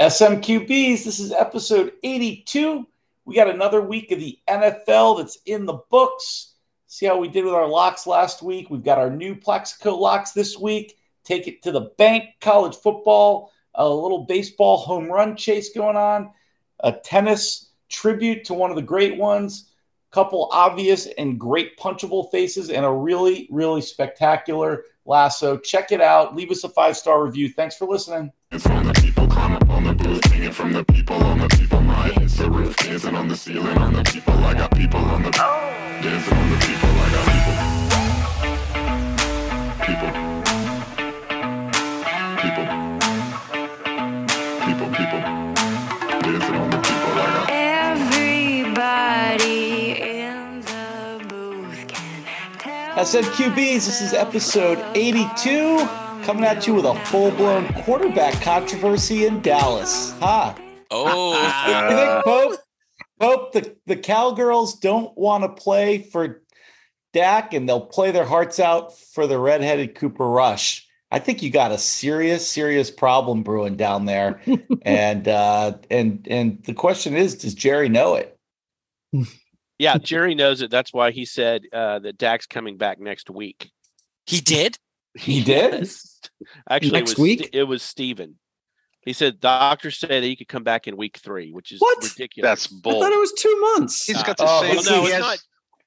SMQBs, this is episode 82. We got another week of the NFL that's in the books. See how we did with our locks last week. We've got our new Plaxico locks this week. Take it to the bank, college football, a little baseball home run chase going on, a tennis tribute to one of the great ones, couple obvious and great punchable faces, and a really, really spectacular lasso. Check it out. Leave us a five star review. Thanks for listening. Booth, hanging from the people on the people. My hits the roof, dancing on the ceiling on the people. I got people on the dancing on the people. I got people, people, people, people, people, dancing on the people. I got. Everybody in the booth can tell SMQBs, this is episode 82, coming at you with a full blown quarterback controversy in Dallas. Ha. Oh, You think Pope, Pope, the, the Cowgirls don't want to play for Dak and they'll play their hearts out for the redheaded Cooper Rush. I think you got a serious, serious problem brewing down there. and uh and and the question is, does Jerry know it? Yeah, Jerry knows it. That's why he said uh, that Dak's coming back next week. he did. He did? Yes. Actually, Next it was week? It was Steven. He said doctors say that he could come back in week three, which is What? ridiculous. That's I bull. thought it was two months. He's got the Oh, same. this Well, no, it's he not.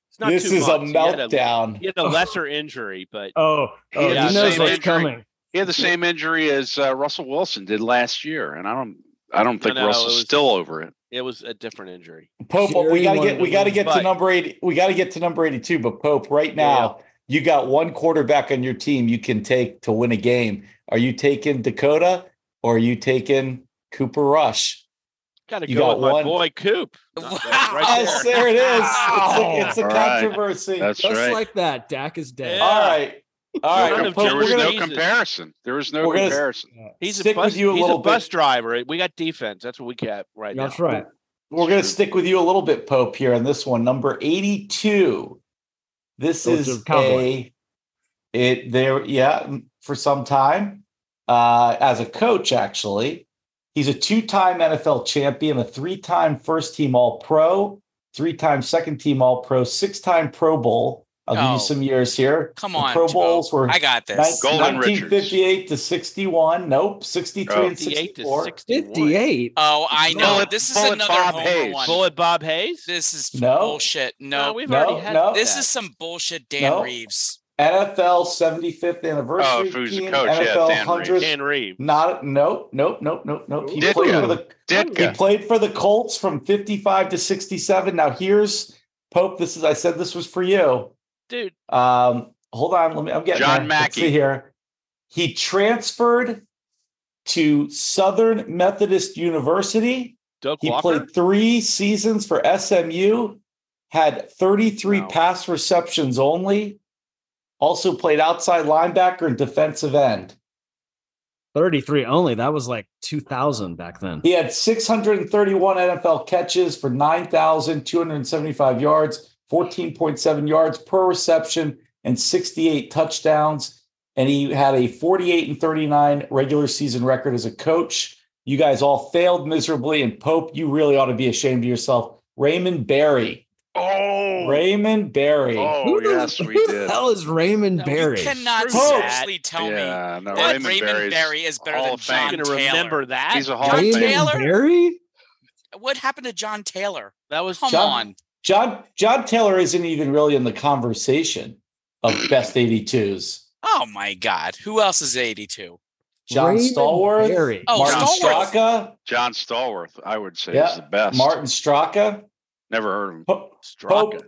It's not This two is a months. He had meltdown. He had a lesser injury, but Oh, He oh, had the he knows same what's injury. coming. He had the same injury as uh, Russell Wilson did last year, and I don't. I don't think No, no, Russell's was- still over it. it was a different injury. Pope, we gotta get to we gotta win, get to number 80. We gotta get to number 82, but Pope, right now, you got one quarterback on your team you can take to win a game. Are you taking Dakota or are you taking Cooper Rush? Got to You go got with my boy Coop. Wow. Right there. there it is. It's a, it's a All right. controversy. That's Just right. like that, Dak is dead. Yeah. All right. All No, right. none there of there was no gonna, Jesus. comparison. There was no We're gonna- comparison. He's Stick a bus, with you a he's little a bus bit. driver. We got defense. That's what we got right That's now. right. we're gonna stick with you a little bit, Pope, here on this one. Number 82. This it's is a it there, yeah, for some time. Uh, as a coach, actually. He's a two-time NFL champion, a three-time first team all pro, three-time second team all pro, six-time Pro Bowl. I'll give Oh. you some years here. Come The on, Pro Joe. Bowls were I got this. Nin- Golden 1958 to 61. Nope, 63 Oh. and 58 to 64. 58. Oh, I know. Bullet- this is Bullet another Bob homer Hayes. one. Bullet Bob Hayes. This is No. bullshit. No, No, we've No, already had no. this that. is some bullshit. Dan No. Reeves. NFL 75th anniversary Oh, if he was the team, coach, yeah, NFL Dan Reeves. 100th. Dan Reeves. Not nope, nope, nope, nope, nope. He Ditka. played for the he played for the Colts from 55 to 67. Now here's Pope. This is I said this was for you. Dude, Um, hold on, let me. I'm getting John there. Let's see here. He transferred to Southern Methodist University. Doak He Walker. played three seasons for SMU, had 33 Wow. pass receptions only. Also played outside linebacker and defensive end. 33 only. That was like 2000 back then. He had 631 NFL catches for 9,275 yards, 14.7 yards per reception, and 68 touchdowns. And he had a 48 and 39 regular season record as a coach. You guys all failed miserably. And Pope, you really ought to be ashamed of yourself. Raymond Berry. Oh, Raymond Berry. oh Who the- yes, we who the hell is Raymond You Berry? cannot Screw seriously tell me no, that Raymond, Raymond, Berry is better Hall than. John Taylor. remember that. He's a Hall John of Taylor? Berry? What happened to John Taylor? That was Come John- on. John John Taylor isn't even really in the conversation of best 82s. Oh my God. Who else is 82? John Raymond Stallworth, Berry. Oh, Martin Stallworth. Straka, John Stallworth, I would say, Yeah, is the best. Martin Straka. Never heard of him. Po- Straka. Pope,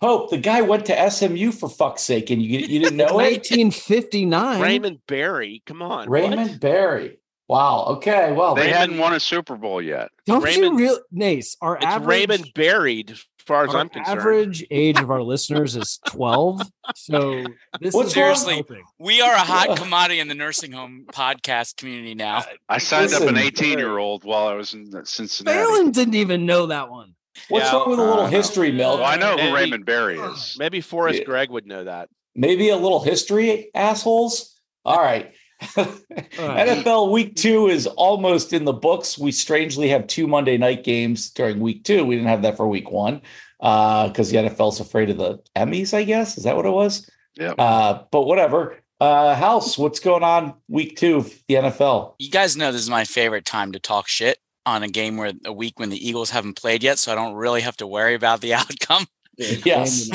Pope, the guy went to SMU for fuck's sake, and you you didn't know it. 1959. Raymond Berry. Come on. Raymond what? Berry. Wow. Okay. Well, They Raymond- hadn't won a Super Bowl yet. Don't Raymond- you real Nace? Our It's average Raymond buried, as far as our I'm concerned. average age of our listeners is 12. So this What's is wrong? insulting. We are a hot commodity in the nursing home podcast community now. I signed up an 18 year old while I was in Cincinnati. Phelan didn't even know that one. what's Yeah. wrong with a little Uh, history, Milt? Well, I know who Maybe- Raymond Berry is. Maybe Forrest Yeah. Gregg would know that. Maybe a little history, assholes. All right. NFL week two is almost in the books. We strangely have two Monday night games during week two. We didn't have that for week one because the NFL's afraid of the Emmys, I guess. Is that what it was? Yeah. Uh, but whatever. Uh, House, what's going on week two of the NFL? You guys know this is my favorite time to talk shit on a game where a week when the Eagles haven't played yet, so I don't really have to worry about the outcome. Yes.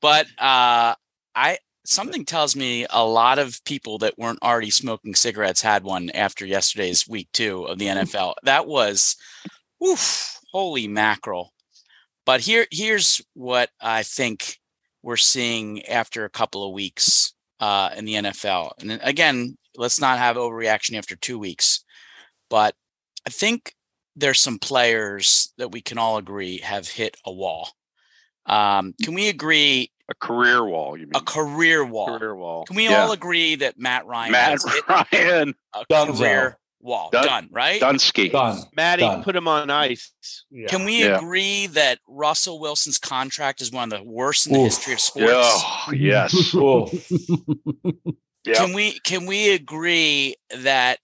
But uh, I something tells me a lot of people that weren't already smoking cigarettes had one after yesterday's week two of the NFL. That was, oof, holy mackerel! But here, here's what I think we're seeing after a couple of weeks uh, in the NFL. And again, let's not have overreaction after two weeks, but I think there's some players that we can all agree have hit a wall. Um, can we agree A career wall, you mean? a career wall? Career wall. Can we Yeah. all agree that Matt Ryan Matt has Ryan a Dunzo. career wall? Dun- Done, right? Dunsky. Done. Maddie, Done. put him on ice. Can we Yeah. agree that Russell Wilson's contract is one of the worst in the Oof. history of sports? Oh, yes. Oof. Yeah. Can we can we agree that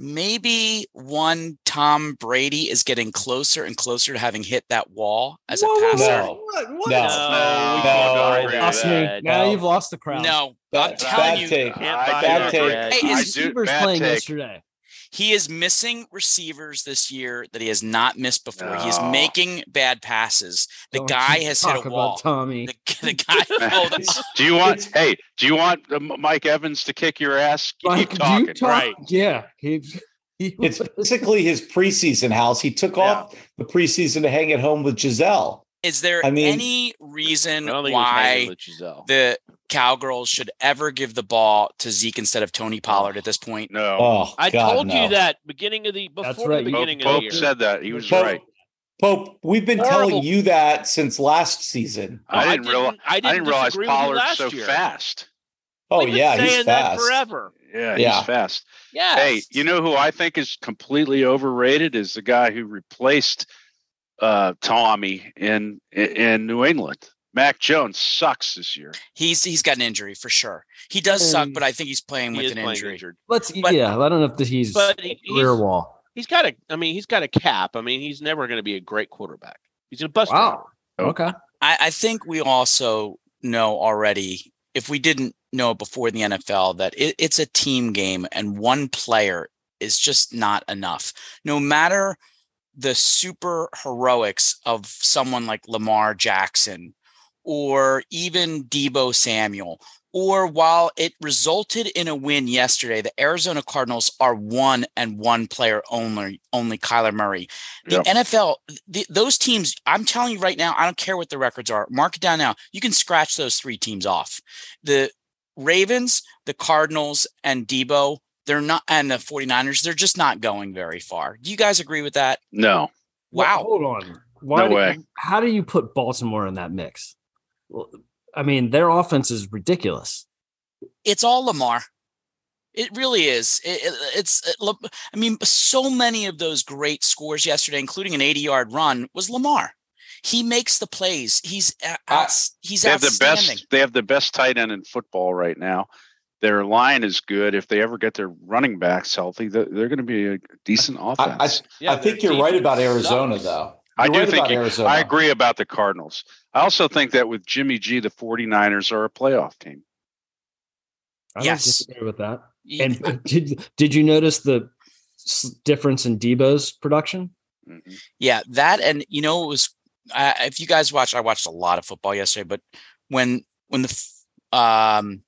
maybe one Tom Brady is getting closer and closer to having hit that wall as a passer? No. What? What? No. No, No, we no, Lost me. that. Now No. you've lost the crowd. No, I'm Bad- telling bad you, take. Can't I buy bad take. Hey, His is- I do- receivers playing take. yesterday. He is missing receivers this year that he has not missed before. He is making bad passes. The Don't guy you has hit talk a about wall. Tommy. The, the guy. Oh, Do you want? Hey, do you want uh, Mike Evans to kick your ass? Keep Like, talking. talk- right. Yeah. He, he It's basically his preseason house. He took Yeah. off the preseason to hang at home with Gisele. is there I mean- any reason don't think he was hanging why the Cowgirls should ever give the ball to Zeke instead of Tony Pollard at this point? No. Oh, I God, told no. you that beginning of the before That's the right, you- Pope, beginning of the year. Pope year. said that. He was Pope, right. Pope, we've been Horrible. telling you that since last season. I I didn't realize. I I didn't, didn't realize disagree Pollard's so year. fast. Oh We've been yeah, saying he's that fast. forever. Yeah, Yeah. he's fast. Yeah. Hey, you know who I think is completely overrated is the guy who replaced uh, Tommy in in New England. Mac Jones sucks this year. He's he's got an injury for sure. He does suck, but I think he's playing he with an playing injury. injured. Let's But- yeah. I don't know if this, he's But he- career he's- wall. He's got a. I mean, he's got a cap. I mean, he's never going to be a great quarterback. He's a bust. Wow. Oh. Okay. I, I think we also know already, if we didn't know it before the NFL, that it, it's a team game and one player is just not enough. No matter the super heroics of someone like Lamar Jackson or even Deebo Samuel, or while it resulted in a win yesterday, the Arizona Cardinals are one and one player only, only Kyler Murray. The Yep. NFL, the, those teams, I'm telling you right now, I don't care what the records are. Mark it down now. You can scratch those three teams off. The Ravens, the Cardinals, and Deebo, they're not, and the 49ers, they're just not going very far. Do you guys agree with that? No, Well, Wow. hold on. Why No do- way. how do you put Baltimore in that mix? Well, I mean, their offense is ridiculous. It's all Lamar. It really is. It, it- it's. It, I mean, so many of those great scores yesterday, including an 80 yard run, was Lamar. He makes the plays. He's uh, he's they have the outstanding. best. They have the best tight end in football right now. Their line is good. If they ever get their running backs healthy, they're, they're going to be a decent I, I, offense. Yeah, I think you're right about Arizona, sucks. though. I do right think about you- Arizona. I agree about the Cardinals. I also think that with Jimmy G, the 49ers are a playoff team. I Yes. don't disagree with that. And did did you notice the difference in Deebo's production? Mhm. Yeah, that and you know it was uh, if you guys watched, I watched a lot of football yesterday, but when when the um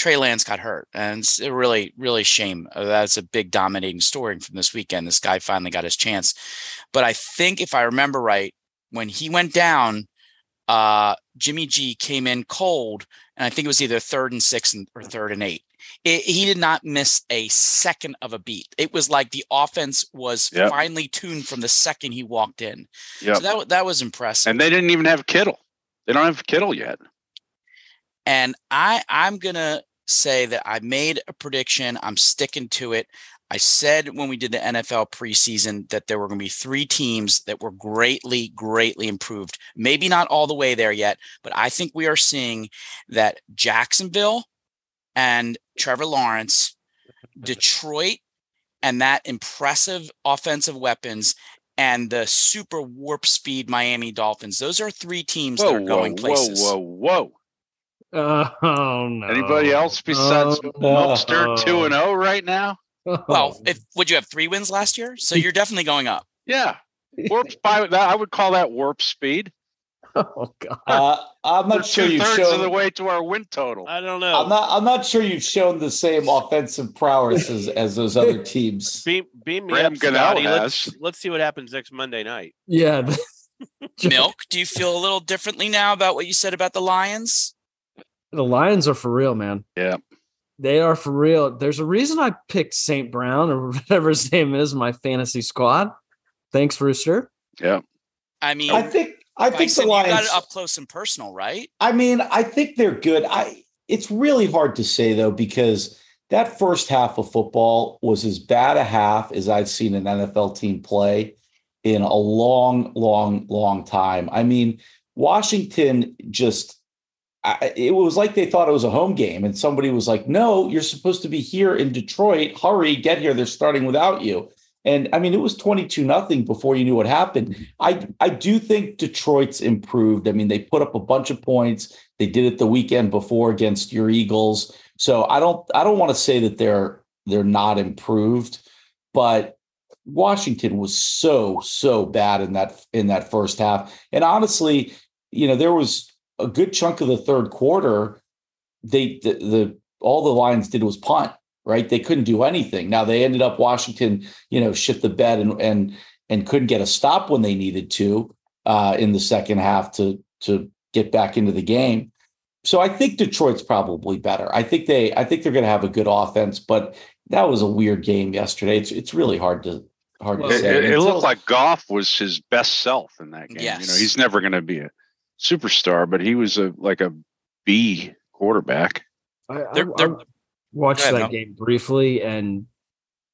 Trey Lance got hurt, and it's a really really shame. Uh, That's a big dominating story from this weekend. This guy finally got his chance, but I think if I remember right, when he went down, uh Jimmy G came in cold, and I think it was either third and six and, or third and eight. It, he did not miss a second of a beat. It was like the offense was Yep. finely tuned from the second he walked in. Yep. So that that was impressive. and they didn't even have Kittle. They don't have Kittle yet. And I I'm gonna say that I made a prediction. I'm sticking to it. I said when we did the NFL preseason that there were going to be three teams that were greatly, greatly improved. Maybe not all the way there yet, but I think we are seeing that Jacksonville, and Trevor Lawrence, Detroit, and that impressive offensive weapons, and the super warp speed Miami Dolphins. Those are three teams that are whoa, going whoa, places. whoa, whoa! Oh no. Anybody else besides Oh, Milkster two and zero right now? oh. Well, if would you have three wins last year? So you're definitely going up. Yeah, warp by that I would call that warp speed. oh god. Uh, I'm We're not sure you've shown. of the way to our win total. I don't know. I'm not. I'm not sure you've shown the same offensive prowess as, as those other teams. beam, beam me Graham up, Scotty. Let's let's see what happens next Monday night. Yeah. Milk, do you feel a little differently now about what you said about the Lions? The Lions are for real, man. Yeah. They are for real. There's a reason I picked St. Brown or whatever his name is, my fantasy squad. Thanks, Rooster. Yeah. I mean, I think. I think Bison, the you got Lions. it up close and personal, right? I mean, I think they're good. I. It's really hard to say though because that first half of football was as bad a half as I've seen an NFL team play in a long, long, long time. I mean, Washington just. I, it was like they thought it was a home game, and somebody was like, "No, you're supposed to be here in Detroit. Hurry, get here. They're starting without you." And I mean, it was twenty-two nothing before you knew what happened. I I do think Detroit's improved. I mean, they put up a bunch of points. They did it the weekend before against your Eagles. So I don't I don't want to say that they're they're not improved, but Washington was so so bad in that in that first half. And honestly, you know, there was a good chunk of the third quarter. They the, the all the Lions did was punt. Right, they couldn't do anything. Now they ended up Washington, you know, shit the bed and and and couldn't get a stop when they needed to uh, in the second half to to get back into the game. So I think Detroit's probably better. I think they I think they're going to have a good offense, but that was a weird game yesterday. It's it's really hard to hard Well, to It, say. it- it Until- looked like Goff was his best self in that game. You know, he's never going to be a superstar, but he was a like a B quarterback. I, I- They're- they're- watched ahead, that Mel. game briefly, and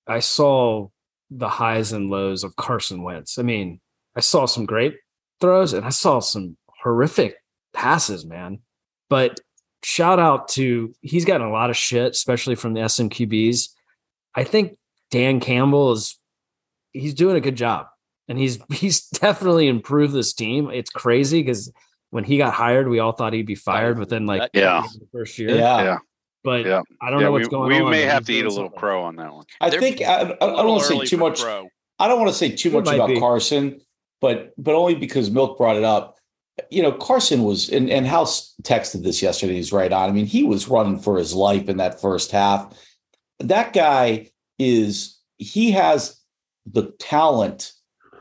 I saw the highs and lows of Carson Wentz. I mean, I saw some great throws, and I saw some horrific passes, man. But shout out to he's gotten a lot of shit, especially from the SMQBs. I think Dan Campbell is he's doing a good job, and he's he's definitely improved this team. It's crazy because when he got hired, we all thought he'd be fired within like Yeah. the first year. yeah. Yeah. But Yeah. I don't yeah, know we, what's going we on. may have to eat a little something. crow on that one. I They're- think I, I, I don't want to say too much. Crow. I don't want to say too It much about be. Carson, but but only because Milk brought it up. You know, Carson was and, and House texted this yesterday. He's right on. I mean, he was running for his life in that first half. That guy is he has the talent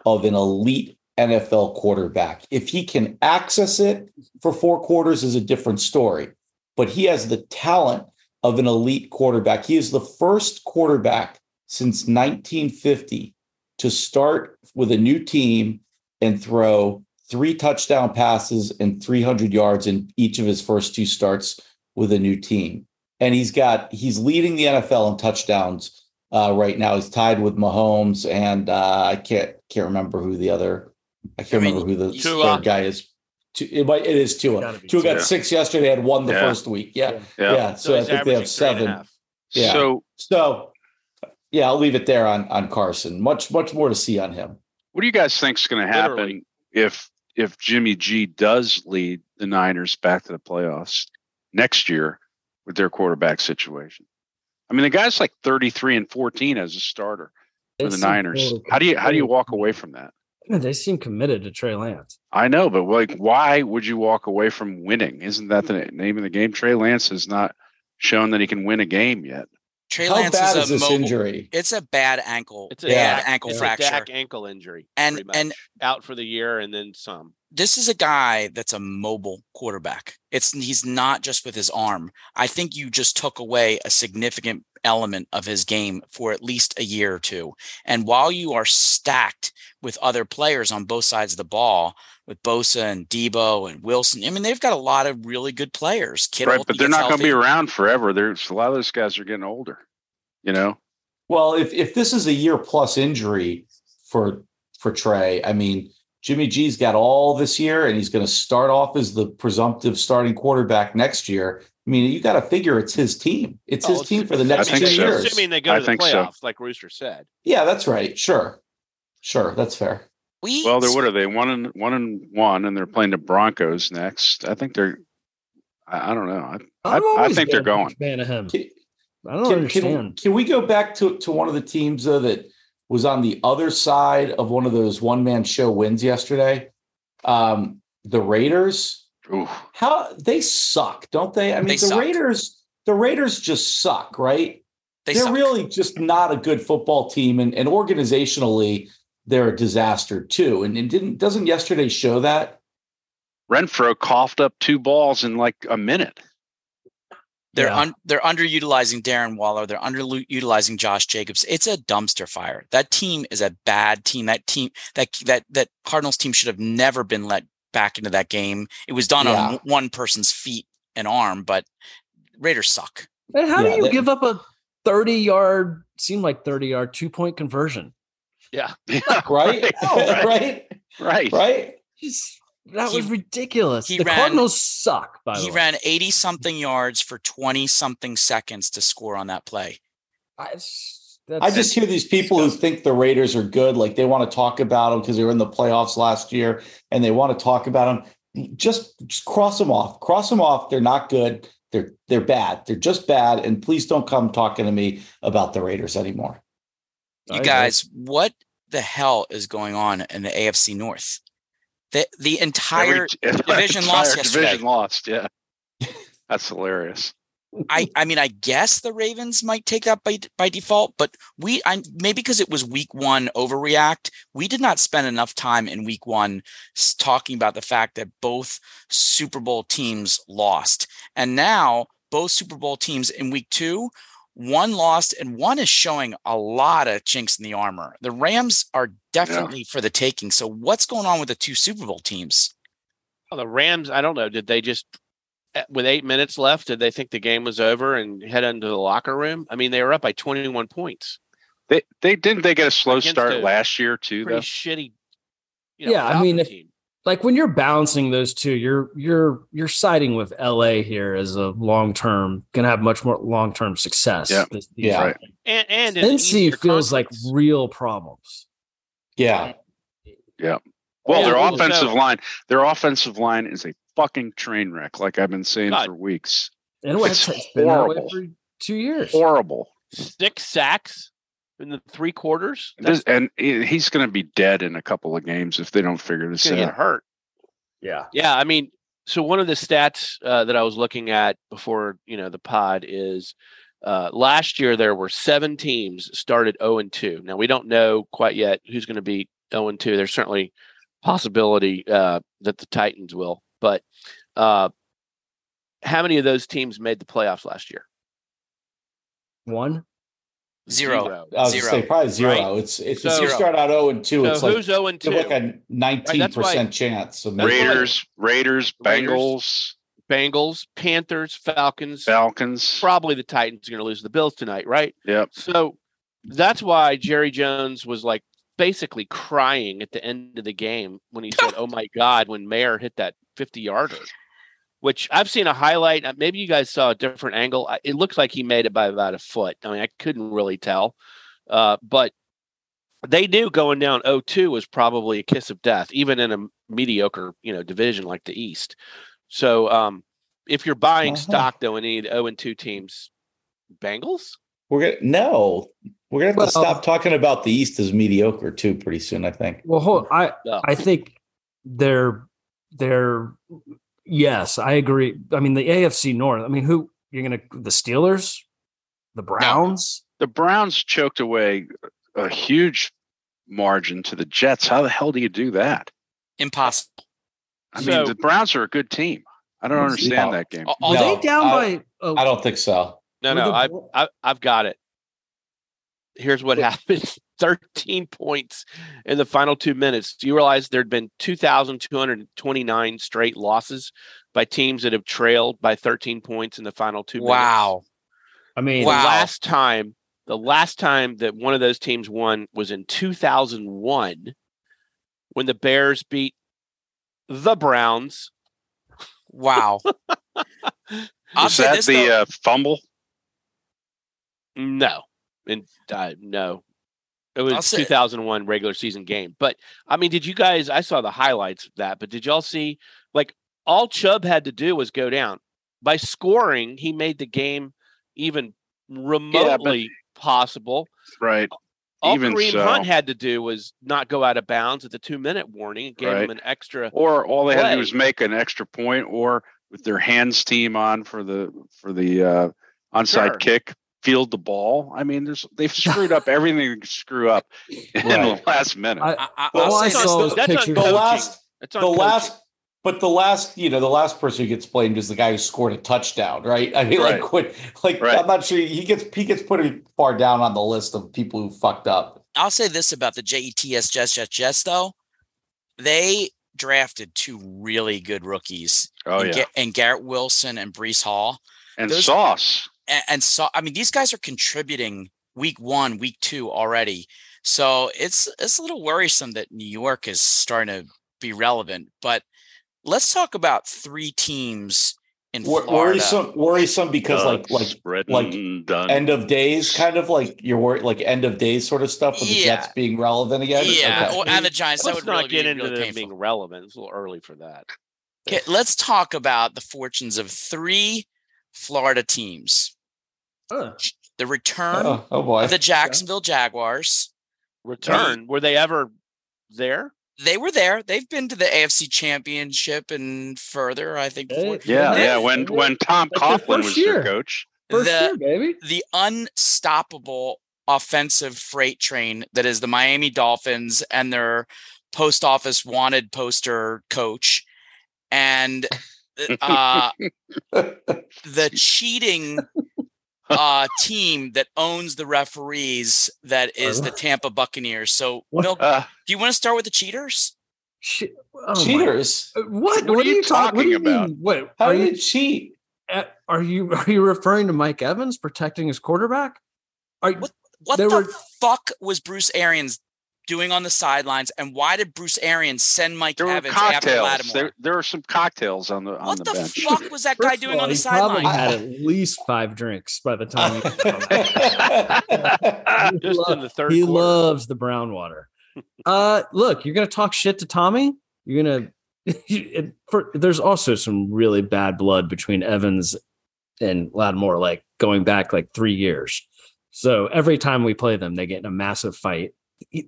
of an elite NFL quarterback. If he can access it for four quarters is a different story. But he has the talent of an elite quarterback. He is the first quarterback since 1950 to start with a new team and throw three touchdown passes and 300 yards in each of his first two starts with a new team. And he's got he's leading the NFL in touchdowns uh, right now. He's tied with Mahomes and uh, I can't can't remember who the other I can't I mean, remember who the Tua. third guy is. It, might, it is Tua. Gotta Tua got Tua. six yesterday. Had one the Yeah. first week. Yeah, Yeah. yeah. So, I think they have averaging three and a seven. Yeah. So So, yeah, I'll leave it there on on Carson. Much much more to see on him. what do you guys think is going to happen Literally. if if Jimmy G does lead the Niners back to the playoffs next year with their quarterback situation? I mean, the guy's like 33 and 14 as a starter They for the Niners. totally How do you how do you walk away from that? They seem committed to Trey Lance. I know, but like, why would you walk away from winning? Isn't that the hmm. name of the game? Trey Lance has not shown that he can win a game yet. Trey How Lance bad is is a this mobile. injury? It's a bad ankle. It's a bad Dak- ankle it's a fracture. Dak ankle injury. And- pretty and- out for the year and then some. this is a guy that's a mobile quarterback. It's he's not just with his arm. I think you just took away a significant element of his game for at least a year or two. And while you are stacked with other players on both sides of the ball, with Bosa and Deebo and Wilson, I mean they've got a lot of really good players. Kittle, right, but they're not going to be around forever. There's a lot of those guys are getting older. You know, Well, if if this is a year plus injury for for Trey, I mean, Jimmy G's got all this year, and he's going to start off as the presumptive starting quarterback next year. I mean, you got to figure it's his team. It's his Oh, team for the next think two so. years. Assuming they go I to the think so. playoffs, like Rooster said. Yeah, that's right. Sure, sure, that's fair. We Well, they're what are they? One and one and one, and they're playing the Broncos next. I think they're. I, I don't know. I, I, I've I always think they're going. big Fan of him. Can, I don't can, understand. can, can we go back to, to one of the teams though that was on the other side of one of those one man show wins yesterday? Um, the Raiders. Ooh, How they suck, don't they? I mean, They the suck. Raiders. The Raiders just suck, right? they They're suck. really just not a good football team, and, and organizationally, they're a disaster too. And it didn't doesn't yesterday show that? Renfrow coughed up two balls in like a minute. They're Yeah. un- they're underutilizing Darren Waller. They're underutilizing Josh Jacobs. It's a dumpster fire. That team is a bad team. That team that that that Cardinals team should have never been let back into that game. It was done Yeah. on one person's feet and arm, but Raiders suck. And how Yeah, do you that- give up a 30 yard, seemed like 30 yard two point conversion? Yeah, Right? right, right? right. Right? Just, that He- was ridiculous. he the ran- Cardinals suck, by He the way. ran 80 something yards for 20 something seconds to score on that play. I, it's- I just hear these people who think the Raiders are good, like they want to talk about them because they were in the playoffs last year and they want to talk about them. Just, just cross them off. Cross them off. They're not good. They're they're bad. They're just bad. And please don't come talking to me about the Raiders anymore. You guys, what the hell is going on in the AFC North? The the entire Every- division lost entire yesterday. Division lost. Yeah, that's hilarious. I I mean I guess the Ravens might take that by by default, but we I maybe because it was week 1 overreact, we did not spend enough time in week 1 talking about the fact that both Super Bowl teams lost. And now both Super Bowl teams in week 2 one lost and one is showing a lot of chinks in the armor. The Rams are definitely for the taking. So what's going on with the two Super Bowl teams? Well, the Rams, I don't know. Did they just, Eh, with eight minutes left, did they think the game was over and head into the locker room? I mean, they were up by 21 points. They they didn't they get a slow Against start a last year too Pretty though. shitty. You know, Yeah, I mean, if- like when you're balancing those two, you're you're you're siding with LA here as a long term, gonna have much more long term success. Yeah. this Yeah. Right. and and NC easier feels like real problems. Yeah. Yeah. Well, Yeah, their offensive so- line, their offensive line is a fucking train wreck. Like I've been saying God. for weeks. And it's, It's it's been that way horrible. for two years. Horrible. six sacks in the three quarters. This, and he's going to be dead in a couple of games if they don't figure this out. get hurt. Yeah. Yeah, I mean, so one of the stats uh, that I was looking at before you know the pod is uh, last year there were seven teams started zero and two. Now we don't know quite yet who's going to be zero and two. There's certainly possibility uh, that the Titans will, but uh, how many of those teams made the playoffs last year? One. Zero. I was Zero, gonna say probably zero. right? It's it's So- if you start out 0 and 2, So it's like who's zero and you two? like a 19% that's why- chance. of that's why- making it. Raiders, Raiders, Raiders. Bengals, Bengals, Panthers, Falcons. Falcons. Probably the Titans are going to lose the Bills tonight, right? Yep. So that's why Jerry Jones was like basically crying at the end of the game when he said, "Oh my God!" when Maher hit that fifty-yarder, which I've seen a highlight. uh, Maybe you guys saw a different angle. It looks like he made it by about a foot. I mean, I couldn't really tell, uh, but they knew going down 0-2 was probably a kiss of death, even in a mediocre, you know, division like the East. So, um, if you're buying Uh-huh. stock though in need the 0 and 2 teams, Bengals. We're gonna no. We're gonna have Well- to stop talking about the East as mediocre too pretty soon, I think. Well, hold. I No. I think they're they're yes, I agree. I mean, the AFC North. I mean, who you're gonna the Steelers, the Browns. The Browns choked away a huge margin to the Jets. How the hell do you do that? Impossible. I So- mean, the Browns are a good team. I don't No. understand that game. Are No, they down I- by? Oh, I don't think so. No, no, the I, Bro- I, I've got it. Here's what happened: 13 points in the final two minutes. Do you realize there'd been 2,229 straight losses by teams that have trailed by 13 points in the final two minutes? Wow. I mean, The Wow. last time, the last time that one of those teams won was in 2001 when the Bears beat the Browns. Wow. I'll Was that the uh, fumble? No, and uh, no, it was say- 2001 regular season game. But I mean, did you guys? I saw the highlights of that, but did y'all see? Like all Chubb had to do was go down. By scoring, he made the game even remotely possible. Right. All Even Kareem so. Hunt had to do was not go out of bounds at the two minute warning. It gave him an extra. Or all they had to do was make an extra point, or with their hands team on for the for the uh, onside Sure. kick, field the ball. I mean, there's they've screwed up everything they can screw up in Right. the last minute. I- I, I, Well, I'll all I saw though. was That's on the last It's the coaching. last but the last you know the last person who gets blamed is the guy who scored a touchdown right i mean Right. like what like Right. i'm not sure he gets he gets pretty far down on the list of people who fucked up I'll say this about the JETS Jets Jets Jets though. They drafted two really good rookies. oh and, yeah, Ga- and Garrett Wilson and Breece Hall. and those- Sauce. And, and so I mean these guys are contributing week one, week two already. So it's it's a little worrisome that New York is starting to be relevant. But let's talk about three teams in Wor- Florida. worrisome worrisome because like like like done. end of days kind of like you're wor- like end of days sort of stuff with the jets being relevant again Yeah, Okay. or- and the Giants. That Let's would not really get be into really them painful. being relevant. It's a little early for that. Okay, let's talk about the fortunes of three Florida teams. Huh. The return oh, oh boy of the Jacksonville Jaguars. Return. Were they ever there? They were there. They've been to the AFC Championship and further, I think. Before. Hey, yeah, Yeah. yeah. When when Tom Like Coughlin was year. their coach, First The- year, baby. the unstoppable offensive freight train that is the Miami Dolphins and their post office wanted poster coach and uh, the cheating uh, team that owns the referees that is the Tampa Buccaneers. So, Milk, uh, do you want to start with the cheaters? Shit. Oh cheaters Uh, What? What are you talking what do you talking about? mean? What? how Are do you, you cheat uh, are you are you referring to Mike Evans protecting his quarterback? Are What- What the were- fuck was Bruce Arians doing on the sidelines, and why did Bruce Arians send Mike there Evans after cocktails. Lattimore? There, there are some cocktails on the on what the, the, bench. fuck was that First guy doing all, on the sidelines? he probably had at least five drinks by the time he, Just lo- in the third he quarter. loves the brown water. Uh, look, you're gonna talk shit to Tommy. You're gonna. it- for, there's also some really bad blood between Evans and Lattimore, like going back like three years. So every time we play them, they get in a massive fight.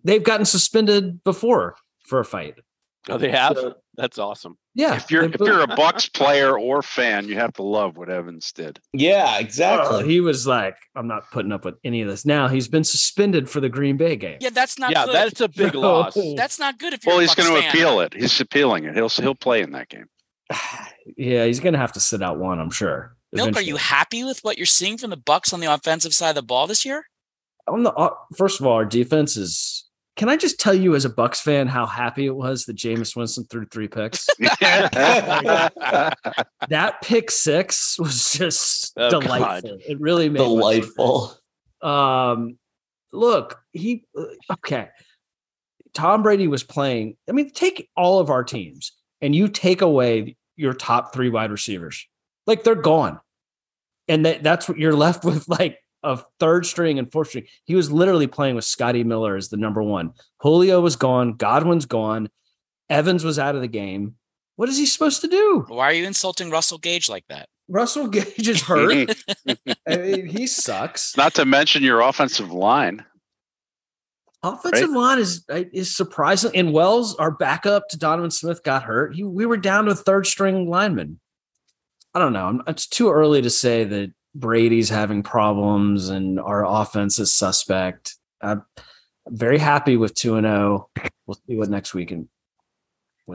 They've gotten suspended before for a fight. Oh, they have. So- That's awesome. Yeah, if you're if you're a Bucks player or fan, you have to love what Evans did. yeah Oh, exactly he was like, I'm not putting up with any of this. Now he's been suspended for the Green Bay game. Yeah, that's not yeah, good. that's a big No. loss. that's not good if you're Well, he's going to appeal it. He's appealing it. He'll he'll play in that game. yeah, he's gonna have to sit out one, I'm sure. Milk, are you happy with what you're seeing from the Bucks on the offensive side of the ball this year? On the uh, first of all, our defense is. Can I just tell you, as a Bucks fan, how happy it was that Jameis Winston threw three picks? that pick six was just Oh, God. delightful. It really made my- delightful Um, look, he okay. Tom Brady was playing. I mean, take all of our teams and you take away your top three wide receivers, like they're gone, and that, that's what you're left with, like a third string and fourth string. He was literally playing with Scotty Miller as the number one. Julio was gone. Godwin's gone. Evans was out of the game. What is he supposed to do? Why are you insulting Russell Gage like that? Russell Gage is hurt. I mean, he sucks. Not to mention your offensive line. Offensive line is is surprising. And Wells, our backup to Donovan Smith, got hurt. He, we were down to a third string lineman. I don't know. It's too early to say that Brady's having problems and our offense is suspect. I'm very happy with two and zero. We'll see what next week and.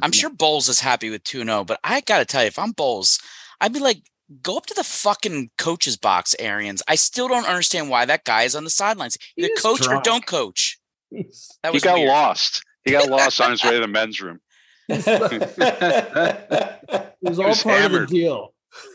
I'm sure Bowles is happy with 2 0, but I got to tell you, if I'm Bowles, I'd be like, go up to the fucking coach's box, Arians. I still don't understand why that guy is on the sidelines. Either He's coach or don't coach. next. That He got weird. lost. He got lost on his way to the men's room. It was all was part of hammered. the deal.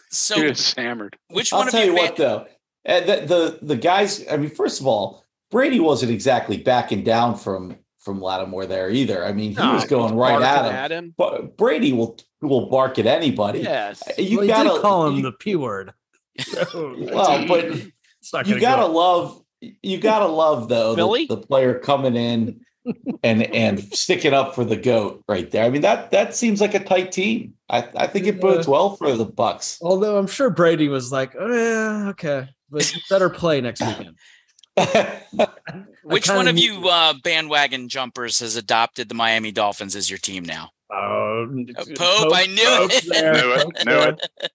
So, he was hammered. which I'll one of tell you you, what, though, uh, the, the the guys. I mean, first of all, Brady wasn't exactly backing down from from Lattimore there either. I mean, he No, was going right at him. him. But Brady will will bark at anybody. Yes. You well, gotta did call him you- the p word. Well, but It's not you gotta go. love you gotta love though the, the player coming in and and sticking up for the goat right there. I mean that that seems like a tight team. I, I think it bodes well for the Bucks. Although I'm sure Brady was like, oh, yeah, okay, but better play next weekend. Which one of you uh, bandwagon jumpers has adopted the Miami Dolphins as your team now? Um, Uh, Pope, I knew Pope's it. there, Knew it, knew it.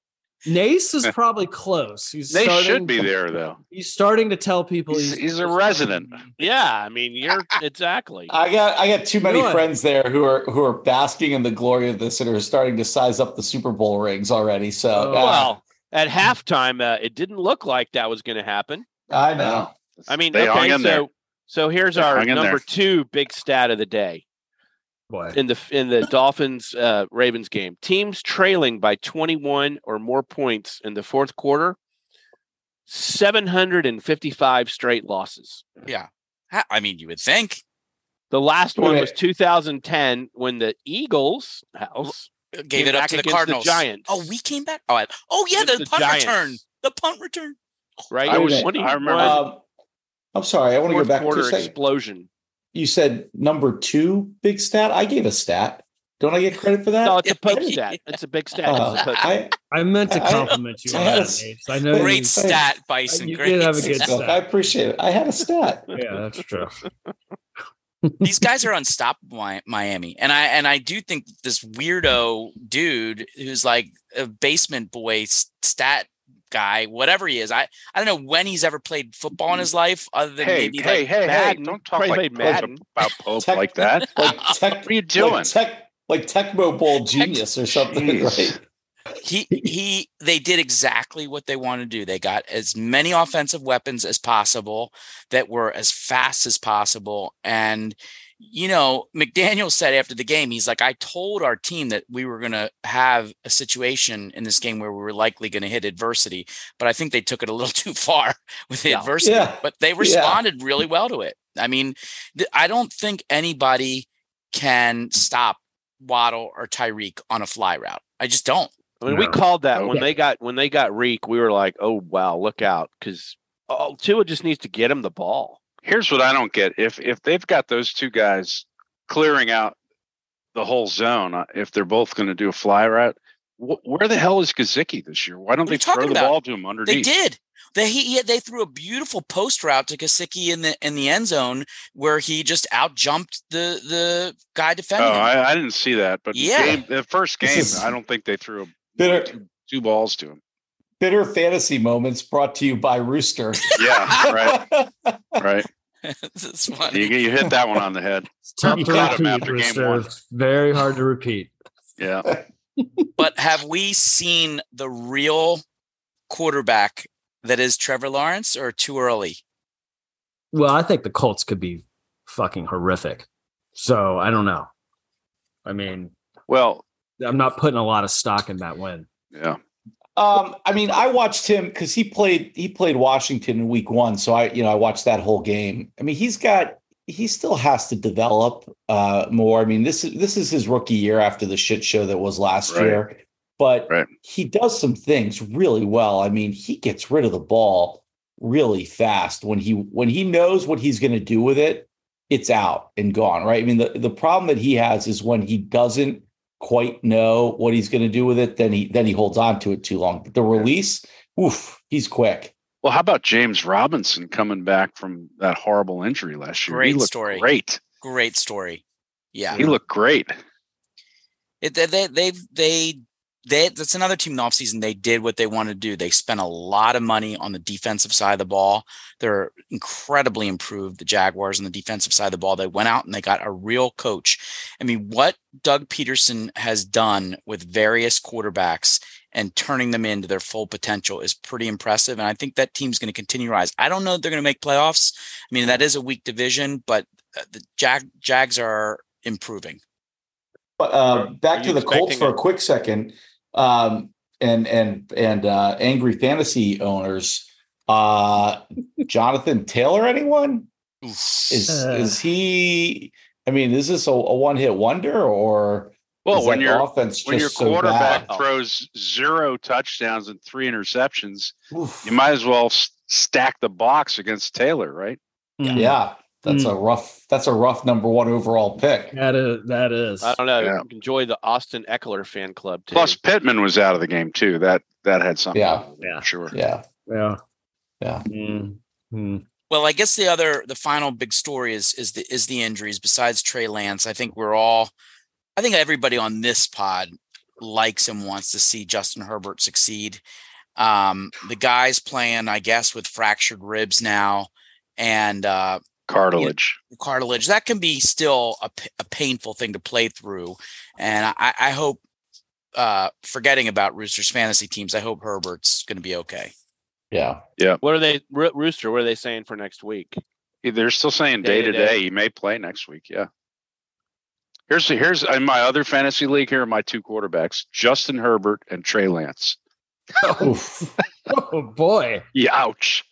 Nace is probably close. He's They starting, should be there though. He's starting to tell people He's, he's a resident. Yeah, I mean, you're exactly. I got I got too many know friends there who are who are basking in the glory of this and are starting to size up the Super Bowl rings already. So Oh, uh, well, at halftime, uh, it didn't look like that was going to happen. I know. I mean, they hung okay, in there. so so here's They our number two big stat of the day Boy. in the in the Dolphins uh, Ravens game. Teams trailing by 21 or more points in the fourth quarter, 755 straight losses. Yeah, I mean, you would think The last one was 2010 when the Eagles house gave Came it up to the against the Cardinals. Giants. Oh, we came back. Oh, I, oh yeah, the, the punt Giants. return. The punt return. right. I was- was I 21 remember- Um, I'm sorry. I want to go back to a quarter second. explosion. You said number two big stat. I gave a stat. Don't I get credit for that? No, it's a Yeah. poke stat. It's a big stat. Uh, It's a poke- I, I meant to I- compliment you I on had a that, s- I know Great you, stat, Bison. you Great. did have a good stat. I appreciate it. I had a stat. Yeah, that's true. These guys are unstoppable, Miami, and I and I do think this weirdo dude who's like a basement boy stat guy, whatever he is. I I don't know when he's ever played football in mm. his life, other than Hey, maybe hey, like hey, hey! Madden. Don't talk Probably like played Madden. about Pope Tech- like that. Like tech, What are you doing? Like tech, like Tecmo Bowl genius or something, Jeez. right? he he they did exactly what they wanted to do they got as many offensive weapons as possible that were as fast as possible and you know mcdaniel said after the game he's like i told our team that we were going to have a situation in this game where we were likely going to hit adversity but i think they took it a little too far with the Yeah. adversity Yeah. but they Yeah. responded really well to it i mean th- i don't think anybody can stop waddle or tyreek on a fly route i just don't I mean, we called that when they got when they got Reek. We were like, "Oh wow, look out!" Because oh, Tua just needs to get him the ball. Here's what I don't get: if if they've got those two guys clearing out the whole zone, uh, if they're both going to do a fly route, wh- where the hell is Gesicki this year? Why don't What they throw the about? ball to him underneath? They did. They he, he- they threw a beautiful post route to Gesicki in the in the end zone where he just out jumped the the guy Oh, defending him. I, I didn't see that, but Yeah. game, the first game, is- I don't think they threw Bitter, two, two balls to him. Bitter fantasy moments brought to you by Rooster. Yeah, right, right. That's funny. You, you hit that one on the head. It's tough to repeat, after game Rooster. one. It's very hard to repeat. Yeah, But have we seen the real quarterback that is Trevor Lawrence or too early? Well, I think the Colts could be fucking horrific. So I don't know. I mean, well, I'm not putting a lot of stock in that win. yeah. Um, I mean, I watched him because he played he played Washington in week one. So I, you know, I watched that whole game. I mean, he's got he still has to develop uh more. I mean, this is this is his rookie year after the shit show that was last Right. year. But Right. he does some things really well. I mean, he gets rid of the ball really fast when he when he knows what he's going to do with it, it's out and gone, right? I mean, the the problem that he has is when he doesn't quite know what he's going to do with it, then he then he holds on to it too long. But the release, oof, he's quick. Well, how about James Robinson coming back from that horrible injury last year? Great looked story. Great. Great story. Yeah. He looked great. It, they, they, they, they, that's another team in the offseason. They did what they wanted to do. They spent a lot of money on the defensive side of the ball. They're incredibly improved, the Jaguars on the defensive side of the ball. They went out and they got a real coach. I mean, what Doug Pederson has done with various quarterbacks and turning them into their full potential is pretty impressive. And I think that team's going to continue to rise. I don't know if they're going to make playoffs. I mean, that is a weak division, but uh, the Jag, Jags are improving. But uh, back to the Colts for a- a quick second, um, and and and uh, angry fantasy owners. Uh, Jonathan Taylor, anyone is Uh. is he? I mean, is this a, a one hit wonder or Well, is when that your the offense when your just so quarterback throws zero touchdowns and three interceptions, Oof. you might as well s- stack the box against Taylor, right? Mm, Yeah, that's a rough. That's a rough number one overall pick. That is that is. I don't know. Yeah. Enjoy the Austin Ekeler fan club too. Plus, Pittman was out of the game too. That that had something. Yeah. to do with it, Yeah. Sure. Yeah, Yeah. Yeah. Mm, mm. Well, I guess the other, the final big story is is the is the injuries. Besides Trey Lance, I think we're all, I think everybody on this pod likes and wants to see Justin Herbert succeed. Um, the guy's playing, I guess, with fractured ribs now, and uh, Cartilage. cartilage. That can be still a, a, painful thing to play through. And I, I hope, uh, forgetting about Roosters fantasy teams, I hope Herbert's going to be okay. yeah. Yeah. What are they, Ro- Rooster? What are they saying for next week? They're still saying Day day to to day. day. He may play next week. Yeah. Here's here's in my other fantasy league. Here are my two quarterbacks: Justin Herbert and Trey Lance. Oof. Oh boy. Yeah, ouch.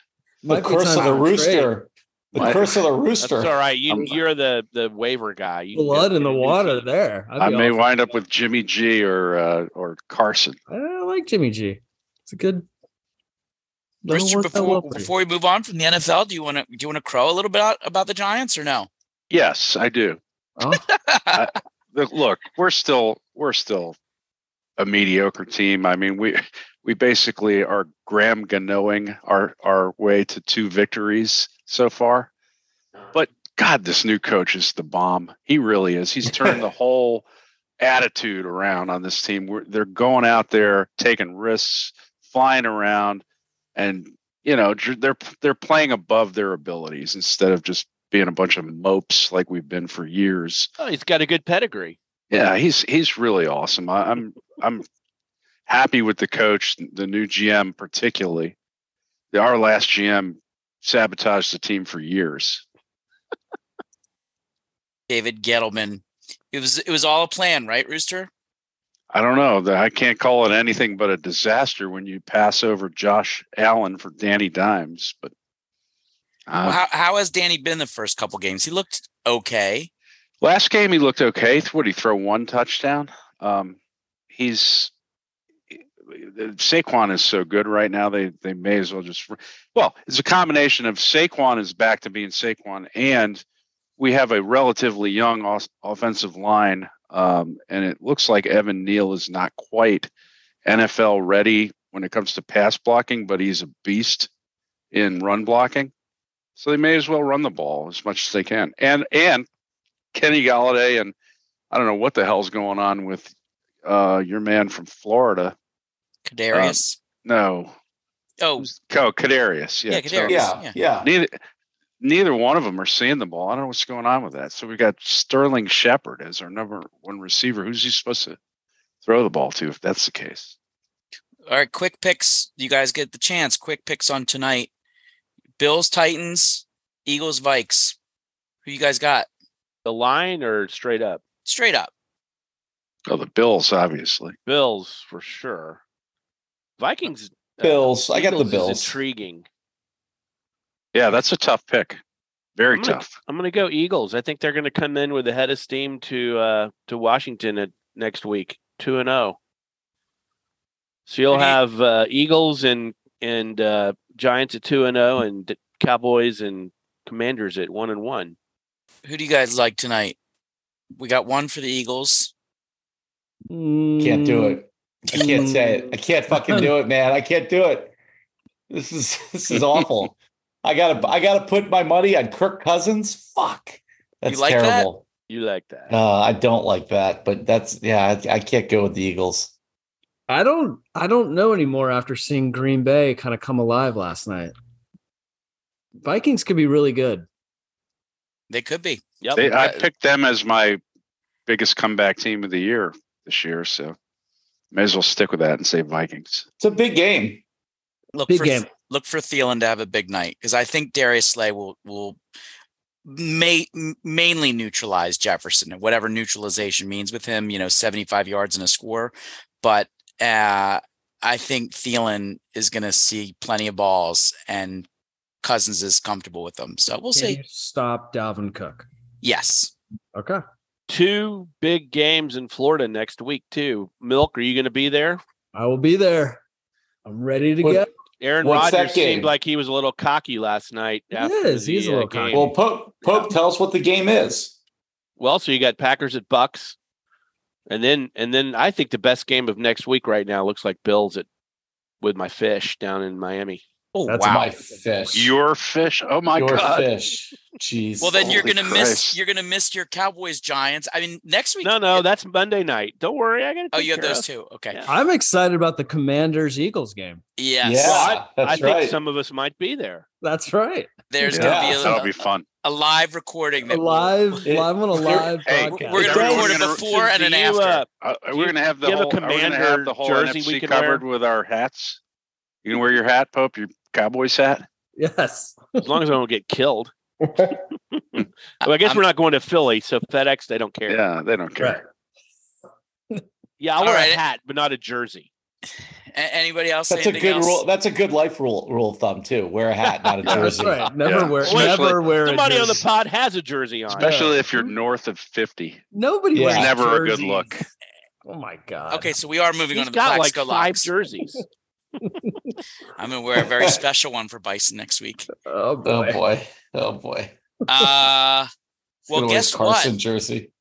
the Might be curse of the for a rooster. The What? curse of the That's rooster. all right. you, you're the the waiver guy. You Blood in the water team. there. I'd I may all wind up with Jimmy G or uh, or Carson. I like Jimmy G. It's a good. Rooster, before well for you. before we move on from the NFL, do you want to do you want to crow a little bit out about the Giants or no? Yes, I do. Oh. Look, look, we're still we're still a mediocre team. I mean, we we basically are Graham Ganoing our our way to two victories so far. But God, this new coach is the bomb. He really is. He's turned the whole attitude around on this team. We're, they're going out there taking risks, flying around, and you know they're they're playing above their abilities instead of just being a bunch of mopes like we've been for years. Oh, he's got a good pedigree. Yeah, he's he's really awesome. I, I'm I'm happy with the coach, the new GM particularly. The, our last GM sabotaged the team for years. David Gettleman. It was it was all a plan, right, Rooster? I don't know. I can't call it anything but a disaster when you pass over Josh Allen for Danny Dimes. But uh, Well, how how has Danny been the first couple games? He looked okay. Last game he looked okay. Would he throw one touchdown? Um, he's Saquon is so good right now. They they may as well just well, it's a combination of Saquon is back to being Saquon, and we have a relatively young os- offensive line, um, and it looks like Evan Neal is not quite NFL ready when it comes to pass blocking, but he's a beast in run blocking. So they may as well run the ball as much as they can, and and Kenny Golladay and I don't know what the hell's going on with uh, your man from Florida. Kadarius. No, oh, who's- oh, Kadarius. Yeah, Yeah, Kadarius. Yeah, Yeah. yeah. Neither neither one of them are seeing the ball. I don't know what's going on with that. So we got Sterling Shepard as our number one receiver. Who's he supposed to throw the ball to if that's the case? all right. Quick picks. You guys get the chance. Quick picks on tonight. Bills, Titans, Eagles, Vikes. Who you guys got? The line or straight up? Straight up. Oh, the Bills, obviously. Bills for sure. Vikings. uh, Bills. I got the Eagles is Bills. intriguing. Yeah, that's a tough pick. Very I'm gonna- tough. I'm going to go Eagles. I think they're going to come in with a head of steam to uh to Washington at next week, two and zero. So you'll Who do you- have uh, Eagles and and uh, Giants at two and zero, and Cowboys and Commanders at one and one. Who do you guys like tonight? We got one for the Eagles. Can't do Mm, it. I can't say it. I can't fucking do it, man. I can't do it. This is this is awful. I gotta I gotta put my money on Kirk Cousins. Fuck. That's like that? terrible. You like that? Uh, I don't like that, but that's yeah. I, I can't go with the Eagles. I don't. I don't know anymore after seeing Green Bay kind of come alive last night. Vikings could be really good. They could be. Yep. They, I picked them as my biggest comeback team of the year this year. So may as well stick with that and say Vikings. It's a big game. Look Big for game. look for Thielen to have a big night because I think Darius Slay will will may, mainly neutralize Jefferson and whatever neutralization means with him. You know, seventy five yards and a score, but uh, I think Thielen is going to see plenty of balls and Cousins is comfortable with them. So we'll Can see. you stop Dalvin Cook? Yes. Okay. two big games in Florida next week too. Milk, are you going to be there? I will be there. I'm ready to What- go. Aaron What's Rodgers seemed like he was a little cocky last night. He after is. the, He's a uh, little game. cocky. Well, Pope, Pope, tell us what the game is. Well, so you got Packers at Bucks, and then and then I think the best game of next week right now looks like Bills at with my fish down in Miami. Oh That's wow. My fish. Your fish. Oh my Your god. fish. Jeez. well, then you're gonna miss. You're gonna miss your Cowboys Giants. I mean, next week. No, no, that's Monday night. Don't worry, I got. Oh, you have those two. Okay. Yeah. I'm excited about the Commanders Eagles game. Yes. Yeah, Well, I that's think right. some of us might be there. That's right. There's Yeah, gonna be a, That'll be fun. a live recording. A That we'll- live, live on a live Hey, broadcast. we're gonna record it gonna- before and an you, after. uh, Uh, we're gonna have the do you have a whole. Are have Commander the whole jersey we NFC can wear? covered with our hats? You can wear your hat, Pope. Your Cowboys hat. yes. As long as I don't get killed. well, I guess I'm- we're not going to Philly, so FedEx they don't care. Yeah, they don't care. Yeah, I'll All wear right. a hat, but not a jersey. A- anybody else? That's a good else? rule. That's a good life rule rule of thumb too. Wear a hat, not a That's jersey. right. Never Yeah. wear, Especially- never wear. Somebody on the jersey. pod has a jersey on. Especially if you're north of fifty. Nobody Yeah. wears It's never a good look. Oh my god. Okay, so we are moving He's on to the got like Plaxico five locks. jerseys. I'm gonna wear a very special one for Bison next week. Oh Oh boy. boy. Oh boy. Uh, He's Well, guess Carson what? jersey.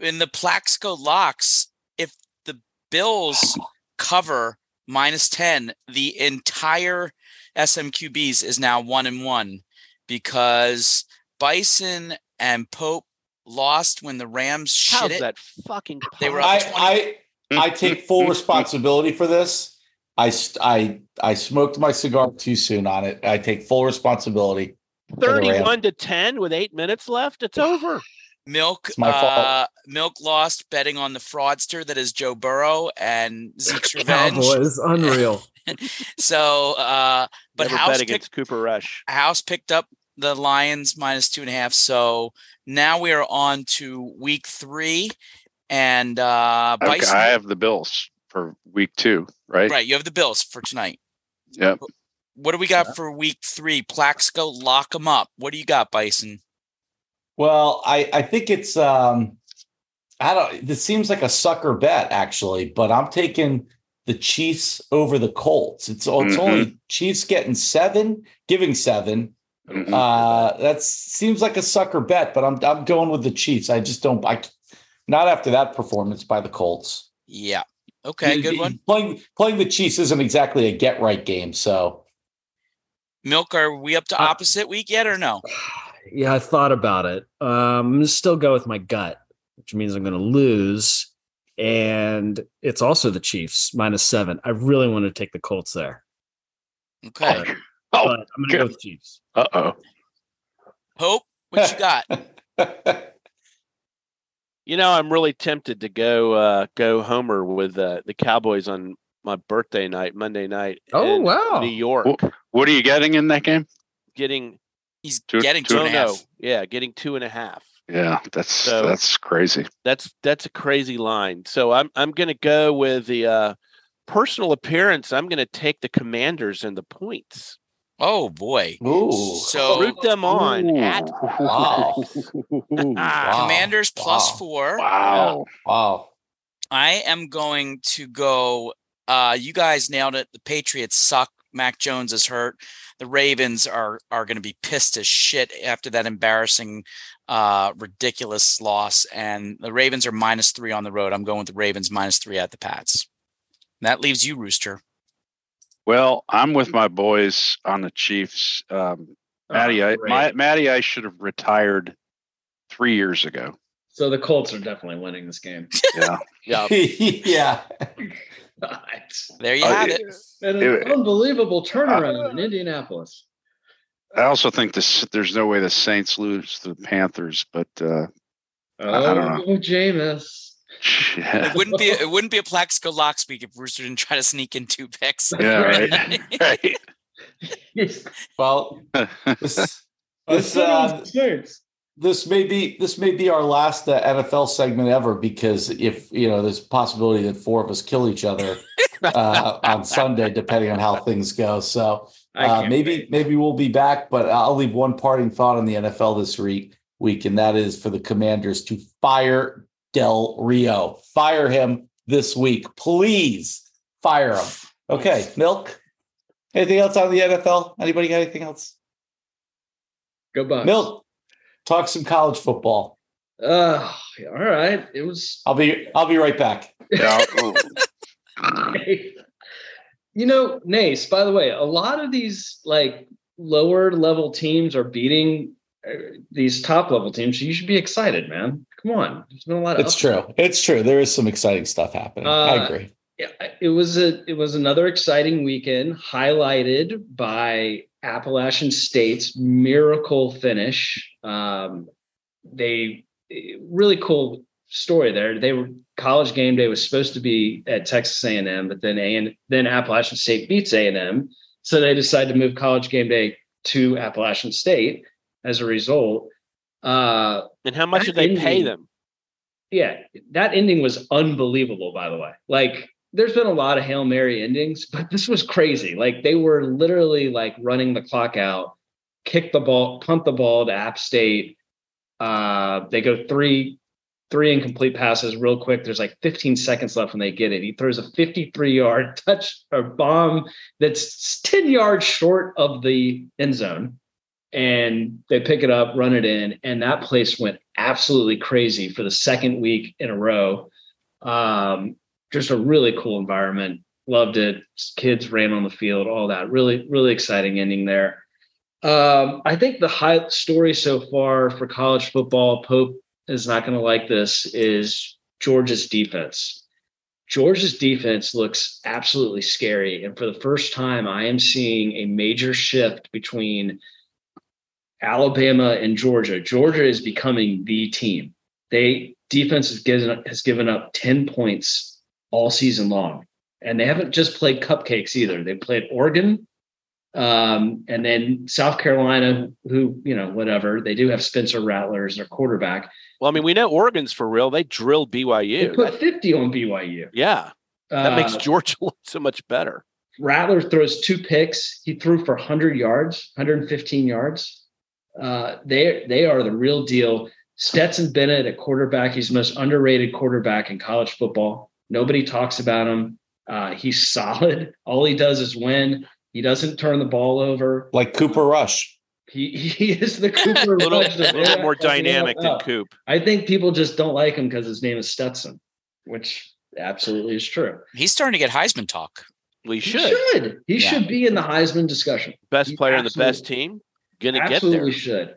in the Plaxico locks, if the Bills cover minus 10, the entire SMQBs is now one and one because Bison and Pope lost when the Rams shit How's it. that fucking? They were up I, I I take full responsibility for this. I I I smoked my cigar too soon on it. I take full responsibility. for the Rams. thirty-one to ten with eight minutes left. It's over. Milk, It's my fault. uh, Milk lost betting on the fraudster that is Joe Burrow and Zeke's revenge. Cowboys, unreal. So, uh, but Never House bet picked against Cooper Rush. House picked up the Lions minus two and a half. So now we are on to week three, and uh, Okay, I have the Bills for week two, right? right, you have the Bills for tonight. Yep. What do we got for week three? Plaxico, lock them up. What do you got, Bison? Well, I I think it's um I don't this seems like a sucker bet actually, but I'm taking the Chiefs over the Colts. It's, it's Mhm. only Chiefs getting 7, giving 7. Mhm. Uh that seems like a sucker bet, but I'm I'm going with the Chiefs. I just don't I not after that performance by the Colts. Yeah. Okay, good one. Playing playing the Chiefs isn't exactly a get right game, so Milk, are we up to Uh, opposite week yet or no? Yeah, I thought about it. Um, I'm gonna still go with my gut, which means I'm gonna lose. And it's also the Chiefs minus seven. I really want to take the Colts there. Okay. Oh, but I'm gonna go with Chiefs. uh oh. Hope, what you got? You know, I'm really tempted to go uh, go Homer with uh, the Cowboys on my birthday night, Monday night. Oh, in wow. New York, What are you getting in that game? getting He's Two- getting two two no, and a half. no, yeah, getting two and a half. Yeah, that's So- that's crazy. That's that's a crazy line. So I'm I'm going to go with the uh, personal appearance. I'm going to take the Commanders and the points. Oh boy. Ooh. So Root them on at Wow. Ah, Commanders plus Wow. four. Wow. Wow. I am going to go. Uh, you guys nailed it. The Patriots suck. Mac Jones is hurt. The Ravens are are going to be pissed as shit after that embarrassing, uh, ridiculous loss. And the Ravens are minus three on the road. I'm going with the Ravens minus three at the Pats. That leaves you, Rooster. Well, I'm with my boys on the Chiefs. Um, Matty, Oh, I, my, Matty, I should have retired three years ago. so the Colts are definitely winning this game. Yeah. yeah. yeah. There you Uh, have it. An It- unbelievable turnaround in Indianapolis. I also think this. There's no way the Saints lose to the Panthers, but uh, I don't Oh, Jameis. Yeah, It wouldn't be it wouldn't be a Plaxico lock speak if Rooster didn't try to sneak in two picks. yeah, right, right. Well, this, this, uh, this may be this may be our last uh, NFL segment ever because if you know there's a possibility that four of us kill each other uh, on Sunday, depending on how things go. So uh, maybe maybe we'll be back, but I'll leave one parting thought on the NFL this week week, and that is for the Commanders to fire Del Rio. Fire him this week, please. Fire him. Okay, Milk. Anything else on the NFL? Anybody got anything else? Go Bucks. Milk. Talk some college football. Uh, all right. It was. I'll be. I'll be right back. Yeah. you know, Nace. By the way, a lot of these like lower level teams are beating uh, these top level teams. So you should be excited, man. Come on. There's been a lot of. It's true. It's true. There is some exciting stuff happening. I Uh, agree. Yeah, it was a it was another exciting weekend, highlighted by Appalachian State's miracle finish. Um, they really cool story there. They were college game day was supposed to be at Texas A and M, but then A and then Appalachian State beats A and M, so they decided to move college game day to Appalachian State. As a result, uh, And how much did they pay them? yeah, that ending was unbelievable, by the way. Like, there's been a lot of Hail Mary endings, but this was crazy. Like, they were literally like running the clock out, kick the ball, punt the ball to App State. Uh, they go three, three incomplete passes real quick. There's like 15 seconds left when they get it. He throws a 53 yard touch or bomb that's 10 yards short of the end zone and they pick it up, run it in, and that place went absolutely crazy for the second week in a row. Um, just a really cool environment. Loved it. Kids ran on the field, all that. Really, really exciting ending there. Um, I think the high story so far for college football, Pope is not going to like this, is Georgia's defense. Georgia's defense looks absolutely scary. And for the first time, I am seeing a major shift between Alabama and Georgia. Georgia is becoming the team. They defense has given has given up 10 points all season long. And they haven't just played cupcakes either. They played Oregon, um, and then South Carolina, who, you know, whatever. They do have Spencer Rattler as their quarterback. Well, I mean, we know Oregon's for real. They drilled They BYU. put 50 on BYU. yeah, that makes Uh, Georgia look so much better. Rattler throws two picks. He threw for 100 yards, 115 yards. Uh, they they are the real deal. Stetson Bennett at quarterback. He's the most underrated quarterback in college football. Nobody talks about him. Uh, he's solid. All he does is win. He doesn't turn the ball over. Like Cooper Rush. He he is the Cooper little, Rush a little more of the dynamic than Coop. I think people just don't like him because his name is Stetson, which absolutely is true. He's starting to get Heisman talk. We He should. should. He Yeah. should be in the Heisman discussion. Best He player in the best absolutely- team. Gonna get absolutely should.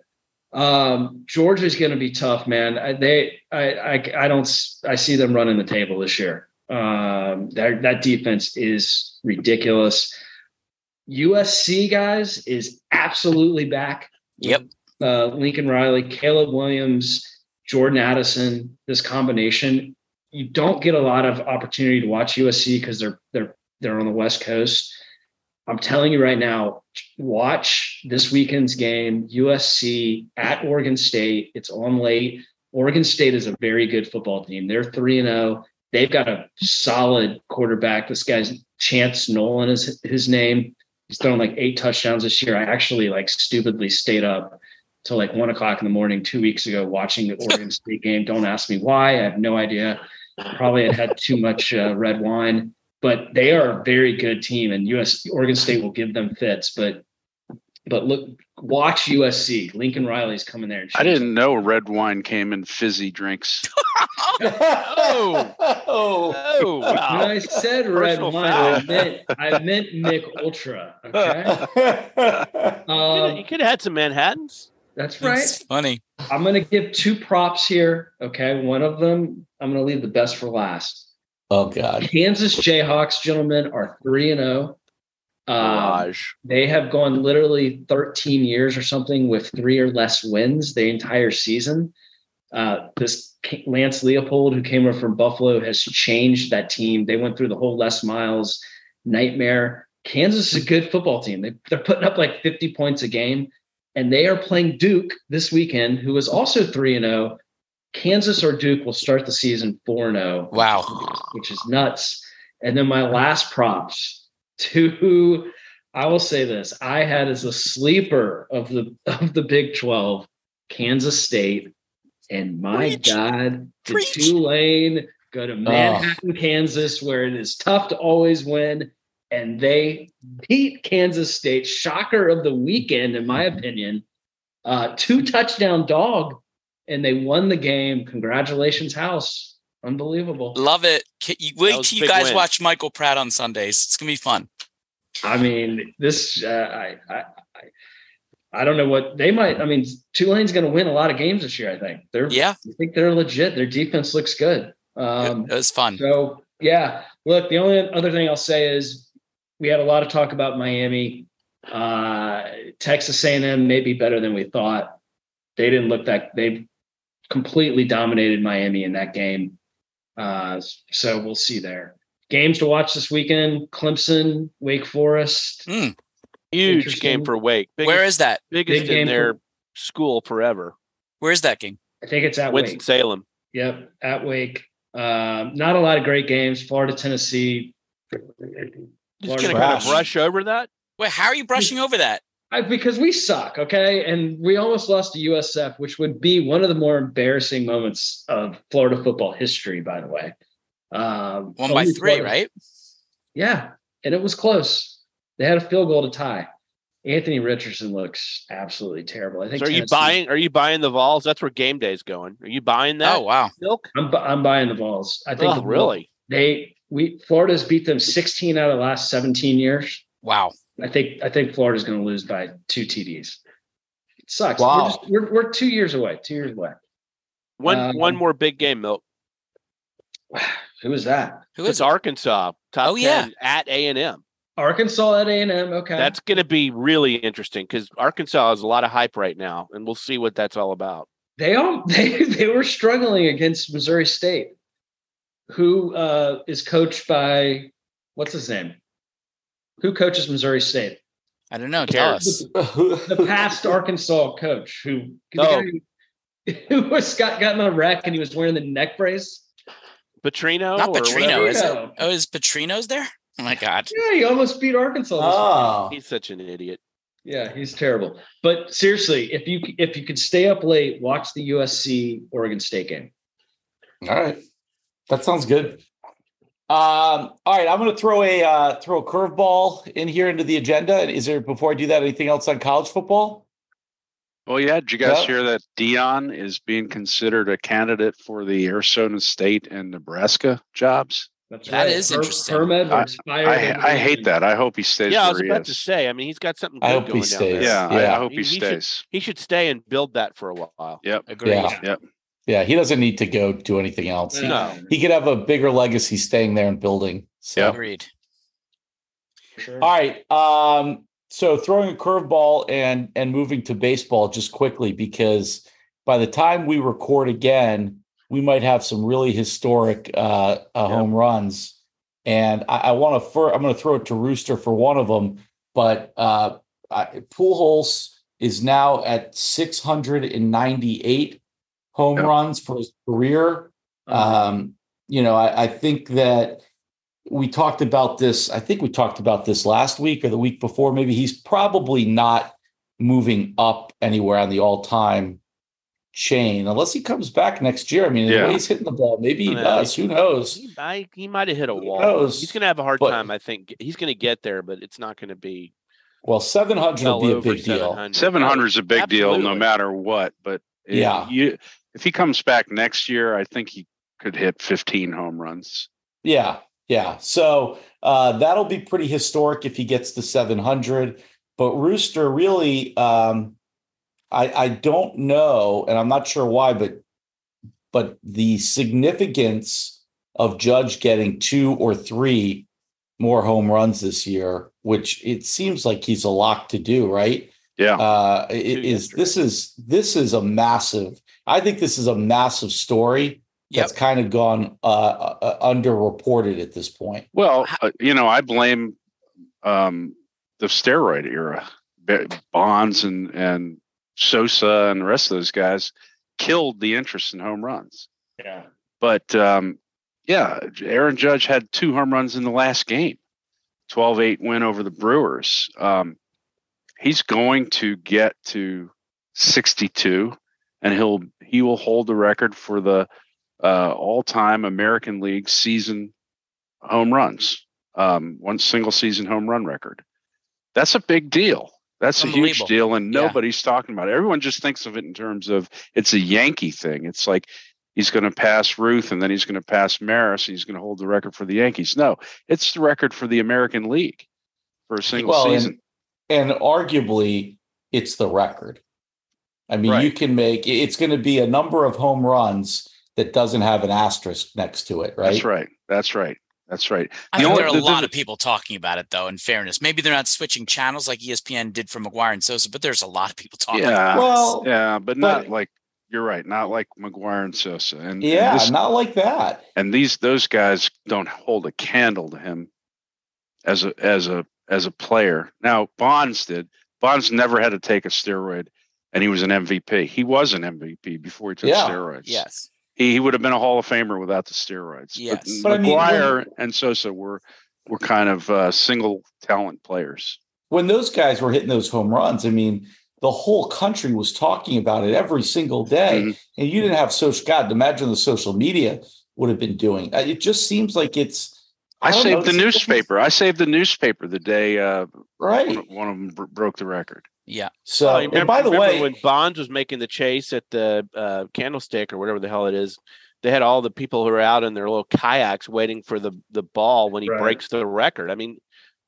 Um, Georgia's going to be tough, man. I, they, I, I, I don't. I see them running the table this year. Um, that that defense is ridiculous. USC guys is absolutely back. Yep. Uh, Lincoln Riley, Caleb Williams, Jordan Addison. This combination, you don't get a lot of opportunity to watch USC because they're they're they're on the West Coast. I'm telling you right now, watch this weekend's game, USC at Oregon State. It's on late. Oregon State is a very good football team. They're 3 and 0. They've got a solid quarterback. This guy's Chance Nolan is his name. He's thrown like eight touchdowns this year. I actually like stupidly stayed up till like one o'clock in the morning two weeks ago watching the Oregon State game. Don't ask me why. I have no idea. Probably had had too much uh, red wine but they are a very good team and US Oregon State will give them fits but but look watch USC Lincoln Riley's coming there and I didn't know red wine came in fizzy drinks. Oh. oh. Oh, when wow. I said red Personal wine I meant I meant Mich Ultra okay You um, could have had some Manhattans. that's right It's funny. I'm going to give two props here okay one of them I'm going to leave the best for last oh God. Kansas Jayhawks gentlemen are 3 and 0 um, They have gone literally 13 years or something with three or less wins the entire season. Uh, this Lance Leipold, who came over from Buffalo, has changed that team. They went through the whole Les Miles nightmare. Kansas is a good football team. They, they're putting up like 50 points a game, and they are playing Duke this weekend, who is also 3 and 0. Kansas or Duke will start the season 4 0 Wow. which is nuts. And then my last props to I will say this I had as a sleeper of the of the Big 12 Kansas State, and my Preach. God, did Preach. Tulane go to Manhattan, Kansas, where it is tough to always win, and they beat Kansas State. Shocker of the weekend, in my opinion. Uh, two touchdown dog, and they won the game. Congratulations, House! Unbelievable. Love it. Ca- you- Wait till you guys win. watch Michael Pratt on Sundays. It's gonna be fun. I mean, this uh, I, I I I don't know what they might. I mean, Tulane's going to win a lot of games this year. I think they're. Yeah, I think they're legit. Their defense looks good. it, Um, it was fun. so yeah, look. The only other thing I'll say is we had a lot of talk about Miami. Uh, Texas A&M may be better than we thought. They didn't look that. They completely dominated Miami in that game. Uh, so we'll see there. Games to watch this weekend: Clemson, Wake Forest. Mm, Huge game for Wake. Biggest, where is that? biggest big in their for- school forever? Where is that game? I think it's at Winston Wake. Salem. Yep, at Wake. Um, not a lot of great games. Florida, Tennessee. Just gonna kind of brush over that. Wait, how are you brushing over that? I, because we suck, okay, and we almost lost to USF, which would be one of the more embarrassing moments of Florida football history. By the way, um, One by three, Florida- right? Yeah, and it was close. They had a field goal to tie. Anthony Richardson looks absolutely terrible. I think. So are you buying? Are you buying the Vols? That's where game day's going. Are you buying that? Oh wow. milk. I'm, I'm buying the balls. I think Oh, the really? They we Florida's beat them 16 out of the last 17 years. Wow. I think I think Florida's going to lose by two TDs. It sucks. Wow. We're, just, we're we're two years away. Two years away. One Um, one more big game, milk. Who is that? Who is It's it? Arkansas top Oh, yeah. at A and M. Arkansas at A and M. Okay, That's going to be really interesting because Arkansas has a lot of hype right now, and we'll see what that's all about. they all they they were struggling against Missouri State, who uh, is coached by what's his name? Who coaches Missouri State? I don't know. Tell us. The past Arkansas coach who Oh. guy who was got got in a wreck and he was wearing the neck brace. Petrino, Not Petrino, is it? Oh, is Petrino's there? Oh my god. Yeah, he almost beat Arkansas. this ah. week. Oh, He's such an idiot. Yeah, he's terrible. But seriously, if you if you could stay up late, watch the USC Oregon State game. all right. That sounds good. Um, all right, I'm going to throw a uh, throw a curveball in here into the agenda. Is there before I do that anything else on college football? Well, yeah. Did you guys Yeah. hear that Deion is being considered a candidate for the Arizona State and Nebraska jobs? That's That right. is interesting. Herm Edwards fired. I. I hate that. I hope he stays Yeah, I was he about is. to say. I mean, he's got something. Good I hope he going down stays. there. yeah, I, I hope he, He- he should- stays. He should stay and build that for a while. Yep. Agreed. Yeah. Yep. Yeah, he doesn't need to go do anything else. He, No. he could have a bigger legacy staying there and building. So. Yep. Agreed. Sure. All right. Um, so throwing a curveball and and moving to baseball just quickly because by the time we record again, we might have some really historic uh, uh, home runs. And I, I want to. Fir- I'm going to throw it to Rooster for one of them, but uh, I, Pujols is now at 698 home Yep. runs for his career. Uh, Um, you know, I, I think that we talked about this. I think we talked about this last week or the week before. Maybe he's probably not moving up anywhere on the all-time chain unless he comes back next year. I mean, the Yeah. way he's hitting the ball, maybe he Yeah, does. Who knows? He, I, he might have hit a Who wall. knows? He's going to have a hard But- time. I think he's going to get there, but it's not going to be Well, 700 well will be a over big deal. 700. Is a big deal, no matter what. But if Yeah. you if he comes back next year, I think he could hit fifteen home runs. Yeah, yeah. So uh, that'll be pretty historic if he gets to 700. But Rooster really, um, I I don't know, and I'm not sure why, but but the significance of Judge getting two or three more home runs this year, which it seems like he's a lock to do, right? Yeah. Uh, is this is this is a massive. I think this is a massive story that's kind of gone uh, uh, underreported at this point. Well, uh, you know, I blame um, the steroid era. Bonds and and Sosa and the rest of those guys killed the interest in home runs. yeah. But um, yeah, Aaron Judge had two home runs in the last game, 12-8 win over the Brewers. Um, he's going to get to 62. And he'll he will hold the record for the uh, all-time American League season home runs, um, one single season home run record. That's a big deal. That's a huge deal, and Yeah. nobody's talking about it. Everyone just thinks of it in terms of it's a Yankee thing. It's like he's going to pass Ruth, and then he's going to pass Maris, and he's going to hold the record for the Yankees. No, it's the record for the American League for a single Well, season. and, and arguably, it's the record. I mean, you can make it's going to be a number of home runs that doesn't have an asterisk next to it, right? That's right. That's right. That's right. I The think only- there are a the- the- lot of people talking about it, though. In fairness, maybe they're not switching channels like ESPN did for McGwire and Sosa, but there's a lot of people talking. Yeah. about Well, Yeah, but not but- like you're right. Not like McGwire and Sosa. And and Yeah, this- not like that. and these those guys don't hold a candle to him as a as a as a player. Now Bonds did. Bonds never had to take a steroid, and he was an MVP. He was an MVP before he took Yeah. steroids. Yes. he, he would have been a Hall of Famer without the steroids. Yes. but, But I mean, McGwire when- and Sosa were were kind of uh, single talent players. When those guys were hitting those home runs, I mean, the whole country was talking about it every single day, Mhm. and you didn't have social. God, imagine the social media would have been doing. Uh, It just seems like it's. I, don't know, saved the it's like- newspaper. I saved the newspaper the day uh, right? one, one of them br- broke the record. Yeah. So, Oh, you and by the way, when Bonds was making the chase at the uh, Candlestick or whatever the hell it is, they had all the people who are out in their little kayaks waiting for the the ball when he Right. breaks the record. I mean,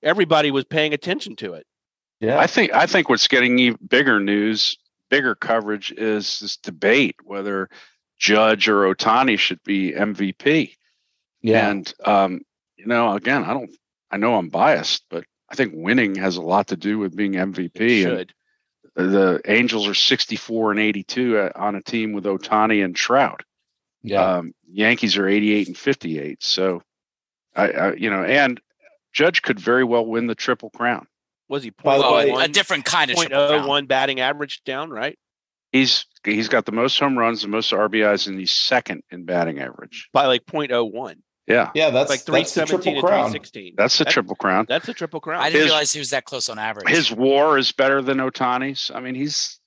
everybody was paying attention to it. yeah, I think I think what's getting even bigger news, bigger coverage is this debate whether Judge or Ohtani should be MVP. yeah, And um, you know, again, I don't I know I'm biased, but I think winning has a lot to do with being It MVP. And should. the Angels are 64 and 82 uh, on a team with Ohtani and Trout. yeah. Um, Yankees are 88 and 58. So I, I you know, and Judge could very well win the triple crown. Was he By the point Well, way- oh a different kind of point triple oh crown. one batting average down, right? He's he's got the most home runs, the most RBIs, and he's second in batting average. By like point oh one. Yeah, yeah, that's Like three that's the triple and three crown. that's the triple crown. That's a triple crown. I didn't His- realize he was that close on average. His WAR is better than Ohtani's. I mean, he's.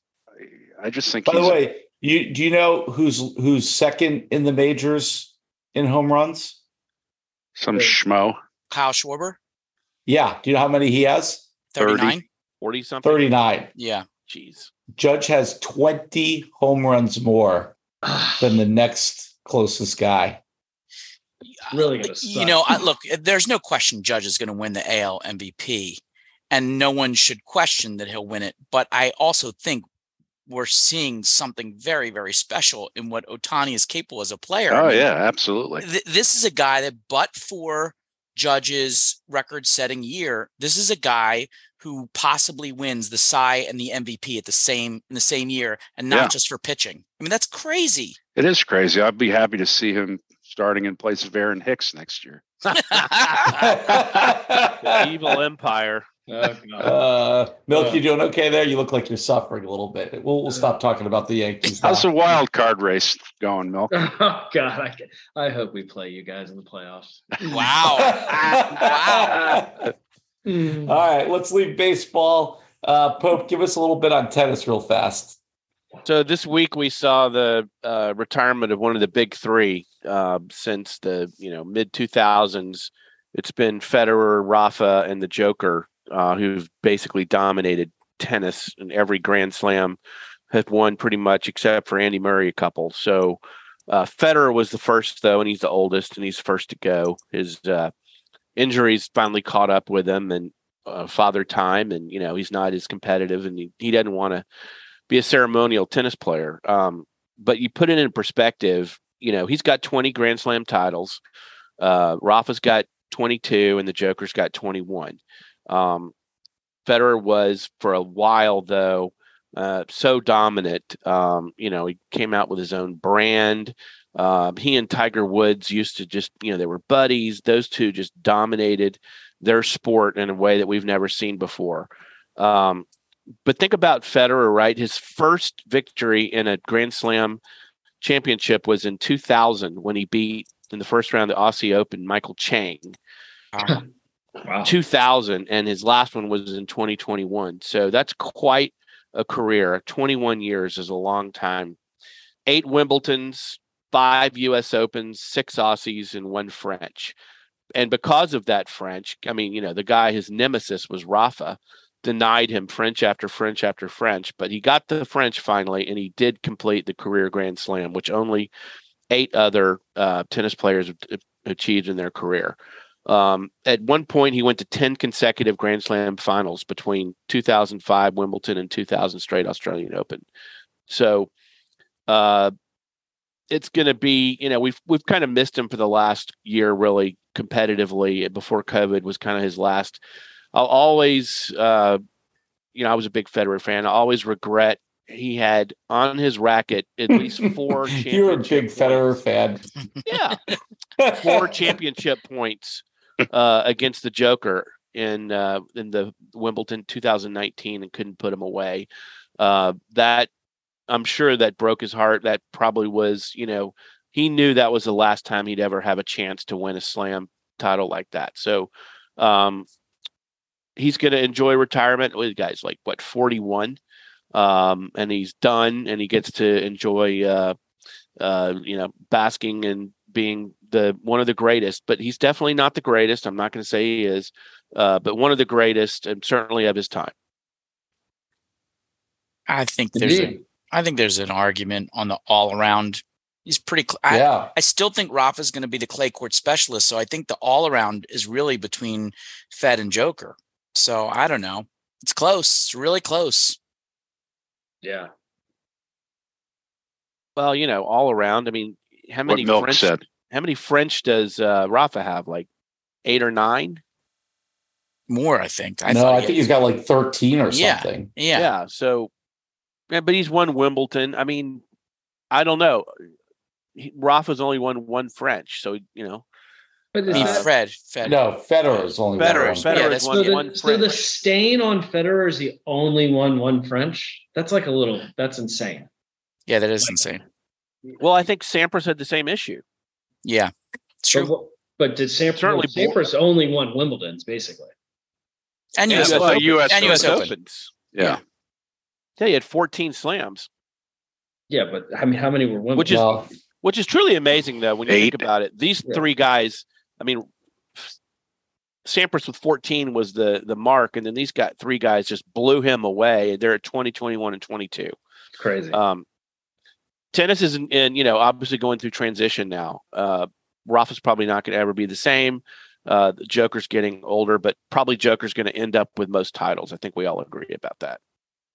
I just think. By the way, you do you know who's who's second in the majors in home runs? some schmo. Kyle Schwarber, Yeah, do you know how many he has? 30. 39. Forty something. Thirty nine. Yeah. Jeez. Judge has twenty home runs more than the next closest guy. Uh, really gonna You know, I, look, eh, there's no question Judge is going to win the AL MVP, and no one should question that he'll win it. But I also think we're seeing something very, very special in what Ohtani is capable as a player. I Oh mean, yeah, absolutely. th- this is a guy that, but for Judge's record-setting year, this is a guy who possibly wins the Cy and the MVP at the same in the same year, and not Yeah. just for pitching. I mean, that's crazy. It is crazy. I'd be happy to see him starting in place of Aaron Hicks next year. The evil empire. Oh, Uh, Milk, Uh. you doing okay there? You look like you're suffering a little bit. We'll, we'll stop talking about the Yankees. How's now. the wild card race going, Milk? Oh God, I, ca- I hope we play you guys in the playoffs. Wow. Mm. All right, let's leave baseball. Uh, Pope, give us a little bit on tennis real fast. So this week we saw the uh, retirement of one of the big three uh, since the you know mid two thousands. It's been Federer, Rafa, and the Joker uh, who've basically dominated tennis in every Grand Slam. Have won pretty much except for Andy Murray a couple. So uh, Federer was the first though, and he's the oldest, and he's first to go. His uh, injuries finally caught up with him, and uh, father time, and you know he's not as competitive, and he, he doesn't want to be a ceremonial tennis player. Um, but you put it in perspective, you know, he's got 20 Grand Slam titles. Uh, Rafa's got 22 and the Joker's got 21. Um, Federer was for a while though, uh, so dominant. Um, you know, he came out with his own brand. Uh, he and Tiger Woods used to just, you know, they were buddies. Those two just dominated their sport in a way that we've never seen before. Um, but think about Federer, right? His first victory in a Grand Slam championship was in 2000 when he beat in the first round of the Aussie Open Michael Chang. Wow. 2000 and his last one was in 2021. So that's quite a career. 21 years is a long time eight Wimbledons, five U.S. Opens, six Aussies, and one French. And because of that French, I mean, you know, the guy, his nemesis was Rafa, denied him French after French after French, but he got the French finally, and he did complete the career Grand Slam, which only eight other uh, tennis players achieved in their career. Um, at one point, he went to 10 consecutive Grand Slam finals between 2005 Wimbledon and 2000 straight Australian Open. So, uh, it's going to be, you know, we've we've kind of missed him for the last year, really competitively. Before COVID was kind of his last. I'll always, uh, you know, I was a big Federer fan. I always regret he had on his racket at least four. You're a big Federer fan. Yeah, four championship points uh, against the Joker in uh, in the Wimbledon 2019 and couldn't put him away. Uh, that I'm sure that broke his heart. That probably was, you know, he knew that was the last time he'd ever have a chance to win a slam title like that. So um, he's going to enjoy retirement. Well, the guy's like what 41, um, and he's done, and he gets to enjoy, uh, uh, you know, basking and being the one of the greatest. But he's definitely not the greatest. I'm not going to say he is, uh, but one of the greatest, and certainly of his time. I think there's a, I think there's an argument on the all around. He's pretty. Cl- I, Yeah. I still think Rafa is going to be the clay court specialist. So I think the all around is really between Fed and Joker. So I don't know. It's close. It's really close. Yeah. Well, you know, all around. I mean, how many Milk French? said. How many French does uh, Rafa have? Like eight or nine? More, I think. I no, I think had- he's got like 13 or Yeah. something. Yeah. Yeah. So, yeah, but he's won Wimbledon. I mean, I don't know. He, Rafa's only won one French, so you know. But I is mean, that, Fred. Fed. No, Federer's only one. Federer, one. Federer Yeah, has that's- won so, the, one so the stain on Federer is the only one one French. That's like a little. That's insane. Yeah, that is insane. Well, I think Sampras had the same issue. Yeah. It's But, true. but did Sampras? Certainly Sampras only won Wimbledon's basically. And Yeah, US well, Open. US and US Open. Open. Opens. Yeah. Yeah, he had 14 slams, Yeah, but I mean, how many were Wimbledon? Which is- Well, which is truly amazing, though, when you Eight. think about it. These Yeah. three guys, I mean, Sampras with 14 was the the mark, and then these got three guys just blew him away. They're at 20, 21, and 22. crazy. Um, tennis is in, in, you know obviously going through transition now. Uh, Rafa's probably not going to ever be the same. Uh, the Joker's getting older, but probably Joker's going to end up with most titles. I think we all agree about that.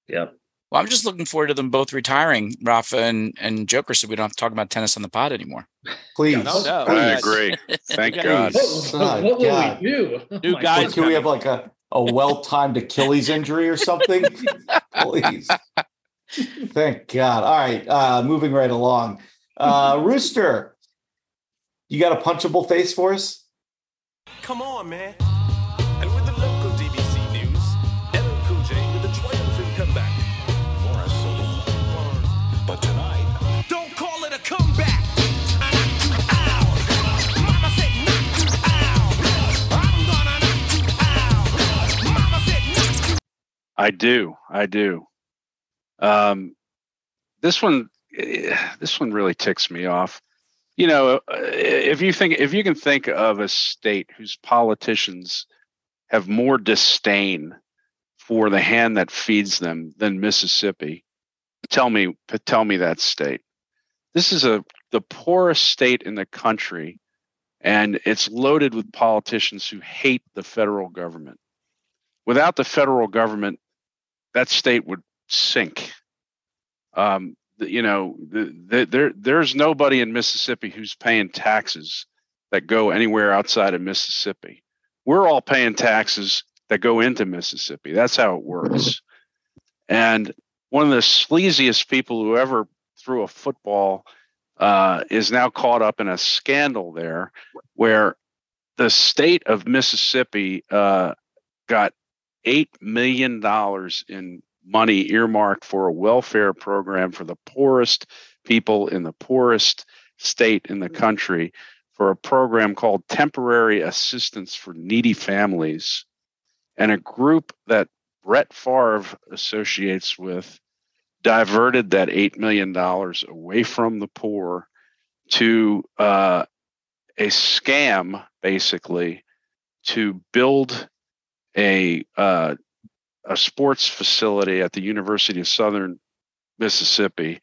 yeah. Well, I'm just looking forward to them both retiring, Rafa and, and Joker, so we don't have to talk about tennis on the pod anymore. please. No, no, please. I agree. Thank Yeah. God. Please. What, Oh, what will we do? New guys What, can we have like a, a well-timed Achilles injury or something? Please. Thank God. All right. Uh, moving right along. Uh, Rooster, you got a punchable face for us? Come on, man. I do. I do. Um, this one, eh, this one really ticks me off. You know, uh, if you think, if you can think of a state whose politicians have more disdain for the hand that feeds them than Mississippi, tell me, tell me that state. This is a the poorest state in the country, and it's loaded with politicians who hate the federal government. Without the federal government, that state would sink. Um, you know, the, the, there there's nobody in Mississippi who's paying taxes that go anywhere outside of Mississippi. We're all paying taxes that go into Mississippi. That's how it works. And one of the sleaziest people who ever threw a football uh, is now caught up in a scandal there, where the state of Mississippi uh, got eight million dollars in money earmarked for a welfare program for the poorest people in the poorest state in the country for a program called temporary assistance for needy families and a group that Brett Favre associates with diverted that eight million dollars away from the poor to uh, a scam, basically, to build a uh, a sports facility at the University of Southern Mississippi.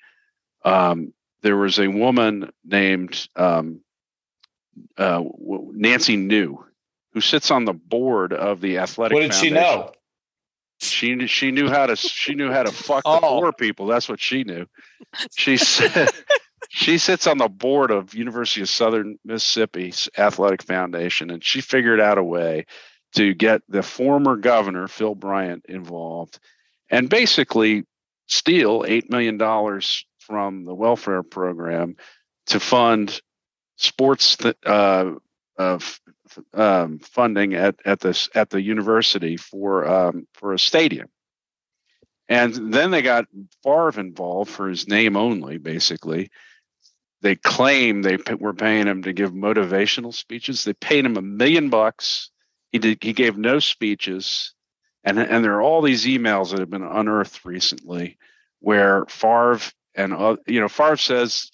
Um, there was a woman named um, uh, Nancy New who sits on the board of the athletic. What did she know? She knew- she knew how to she knew how to fuck the Oh. poor people. That's what she knew. She said she sits on the board of University of Southern Mississippi's athletic foundation, and she figured out a way to get the former governor Phil Bryant involved, and basically steal eight million dollars from the welfare program to fund sports th- uh, uh, f- um, funding at at this at the university for um, for a stadium. And then they got Favre involved for his name only, basically. They claim they p- were paying him to give motivational speeches. They paid him a million bucks. He did. He gave no speeches, and and there are all these emails that have been unearthed recently, where Favre and uh, you know Favre says,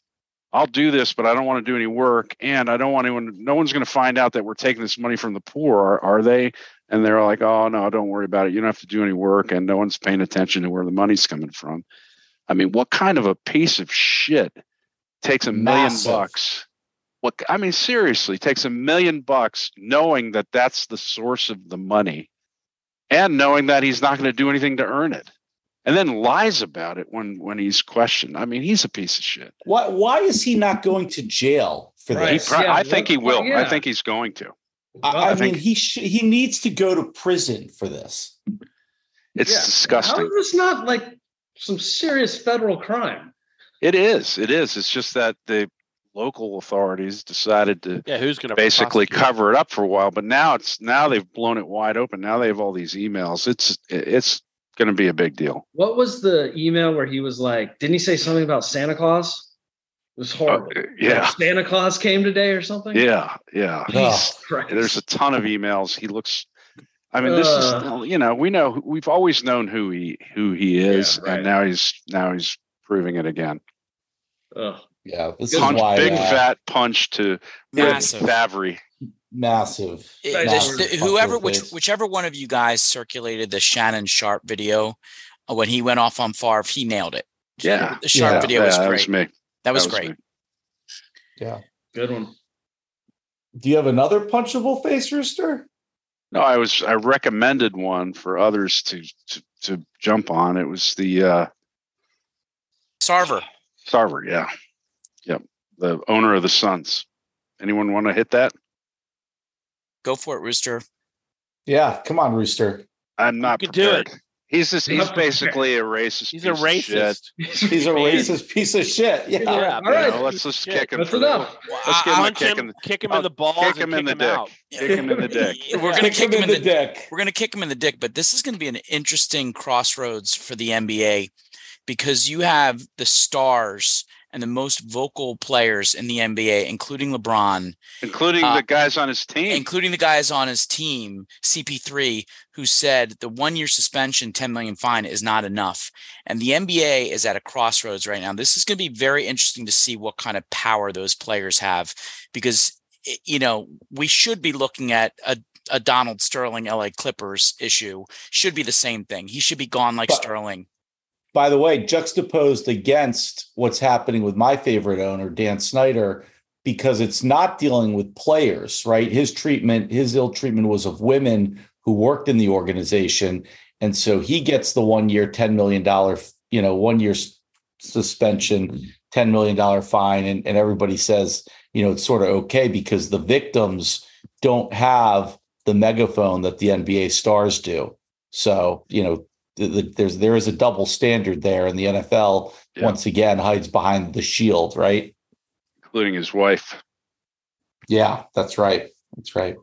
"I'll do this, but I don't want to do any work, and I don't want anyone. No one's going to find out that we're taking this money from the poor, are, are they?" And they're like, "Oh no, don't worry about it. You don't have to do any work, and no one's paying attention to where the money's coming from." I mean, what kind of a piece of shit takes a million bucks? What I mean, seriously, takes a million bucks, knowing that that's the source of the money, and knowing that he's not going to do anything to earn it, and then lies about it when when he's questioned. I mean, he's a piece of shit. Why why is he not going to jail for He this? pro- Yeah, I think he what- will. I think he's going to. I, I I mean, he sh- he needs to go to prison for this. It's Yeah. Disgusting. is this not like some serious federal crime? It is. It is. It's just that the local authorities decided to Yeah, who's going to basically cover it up for a while, but now it's now they've blown it wide open. Now they have all these emails. It's it's going to be a big deal. What was the email where he was like, didn't he say something about Santa Claus? It was horrible. Uh, yeah. Like Santa Claus came today or something? Yeah, yeah. Jesus Christ. There's a ton of emails. He looks. I mean, this is you know we know we've always known who he who he is, right. and now he's now he's proving it again. Ugh. Yeah, this Punch, is why big uh, fat punch to Massive. Favre. massive. It- Right. this- massive the- whoever, which, whichever one of you guys circulated the Shannon Sharpe video uh, when he went off on Favre, he nailed it. Yeah, the Sharpe Yeah. video was that great. was me. that was That was great. me. Yeah. Good one. Do you have another punchable face, Rooster? No, I was I recommended one for others to to, to jump on. It was the uh Sarver. Sarver, yeah. Yep. The owner of the Suns. Anyone want to hit that? Go for it, Rooster. Yeah, come on, Rooster. I'm not could do it. He's just, he's basically a racist. He's a piece of shit. racist. He's a racist piece of shit. Yeah. Yeah, All You know, let's just kick him. That's for the- enough. Let's give him a kick him, in, kick him in the balls, kick him in the dick. Kick him in the dick. We're gonna kick him in the, dick. we're gonna kick him in the dick, but this is gonna be an interesting crossroads for the NBA because you have the stars and the most vocal players in the NBA, including LeBron, including Uh, the guys on his team. including the guys on his team, CP3, who said the one year suspension, 10 million fine is not enough. And the NBA is at a crossroads right now. This is going to be very interesting to see what kind of power those players have because, you know, we should be looking at a, a Donald Sterling LA Clippers issue, should be the same thing. He should be gone like But- Sterling. By the way, juxtaposed against what's happening with my favorite owner, Dan Snyder, because it's not dealing with players, right? His treatment, his ill treatment was of women who worked in the organization. And so he gets the one year, $10 million, you know, one year suspension, $10 million fine. And, and everybody says, you know, it's sort of okay because the victims don't have the megaphone that the NBA stars do. So, you know, there's there is a double standard there, and the NFL Yeah. once again hides behind the shield, right? including his wife. Yeah, that's right. That's right.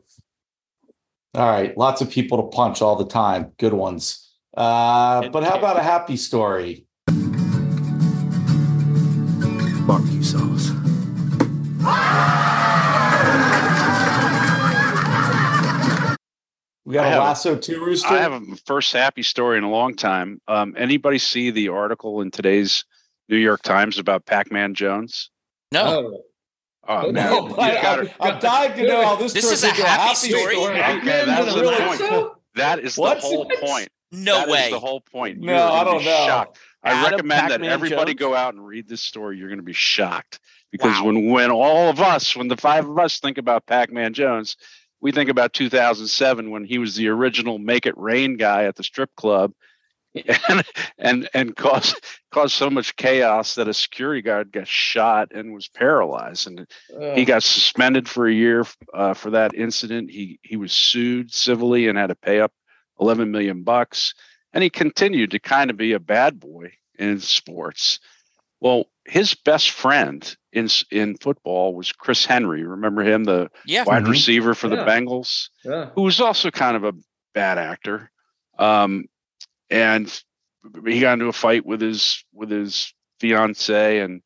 All right, lots of people to punch all the time. Good ones. Uh, but how about a happy story? Barbecue sauce. We got I a have a- lasso too, Rooster. I have a first happy story in a long time. Um, anybody see the article in today's New York Times about Pac-Man Jones? No. Oh, Oh man, No, you but gotta- I'm, I'm dying to know how this, This is a into happy story? Okay, that's the a point. lasso? That is What? the whole What? point. No That is way. the whole point. No, You're I don't know. Shocked. I Adam recommend that Pac-Man everybody Jones? go out and read this story. You're going to be shocked because Wow. when when all of us, when the five of us think about Pac-Man Jones, we think about 2007 when he was the original Make It Rain guy at the strip club, and and and caused caused so much chaos that a security guard got shot and was paralyzed and he got suspended for a year uh, for that incident. He he was sued civilly and had to pay up 11 million bucks. And he continued to kind of be a bad boy in sports. Well, his best friend in in football was Chris Henry. Remember him, the Yeah. wide Mhm. receiver for the Bengals, Yeah. who was also kind of a bad actor. Um, and he got into a fight with his with his fiance and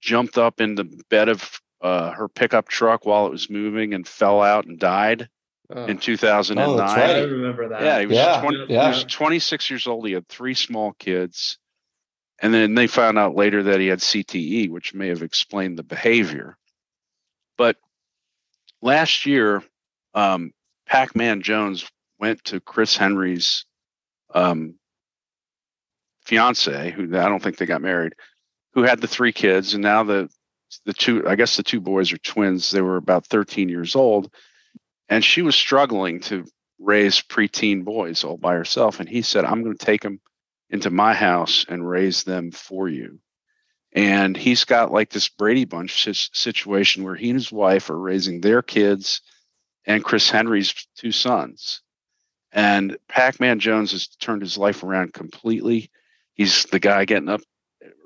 jumped up in the bed of uh, her pickup truck while it was moving and fell out and died Oh, in 2009. Oh, that's I remember that. Yeah, he was, Yeah, 20, yeah. he was 26 years old. He had three small kids. And then they found out later that he had CTE, which may have explained the behavior. But last year, um, Pac Man Jones went to Chris Henry's um, fiance, who I don't think they got married, who had the three kids. And now the, the two, I guess the two boys are twins. They were about 13 years old and she was struggling to raise preteen boys all by herself. And he said, I'm going to take them into my house and raise them for you. And he's got like this Brady Bunch situation where he and his wife are raising their kids and Chris Henry's two sons. And Pac Man Jones has turned his life around completely. He's the guy getting up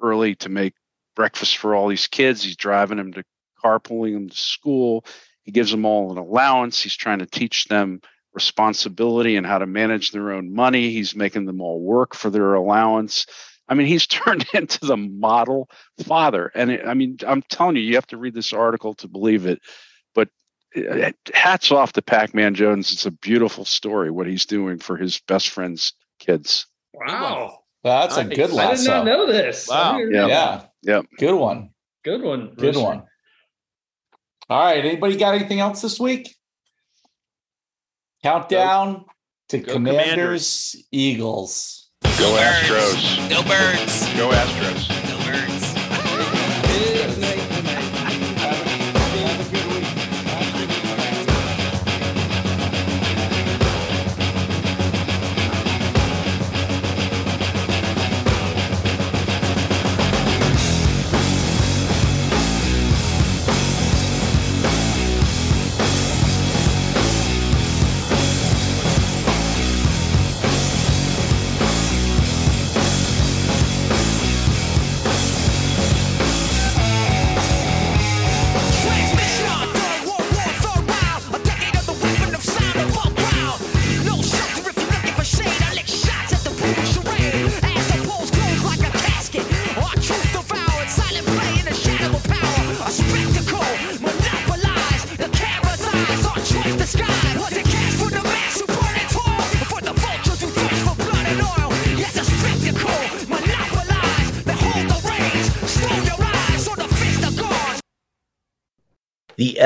early to make breakfast for all these kids. He's driving them to carpooling them to school. He gives them all an allowance. He's trying to teach them responsibility and how to manage their own money. He's making them all work for their allowance. I mean, he's turned into the model father. And it, I mean, I'm telling you, you have to read this article to believe it. But uh, hats off to Pac Man Jones. It's a beautiful story what he's doing for his best friend's kids. Wow. That's a good good I did not know this. Wow. I didn't Yeah. Yeah. Good one. Good one. Good one. All right. Anybody got anything else this week? Countdown to Go Commanders, Commanders. Eagles. Go Birds. Astros. Go birds. Go Astros.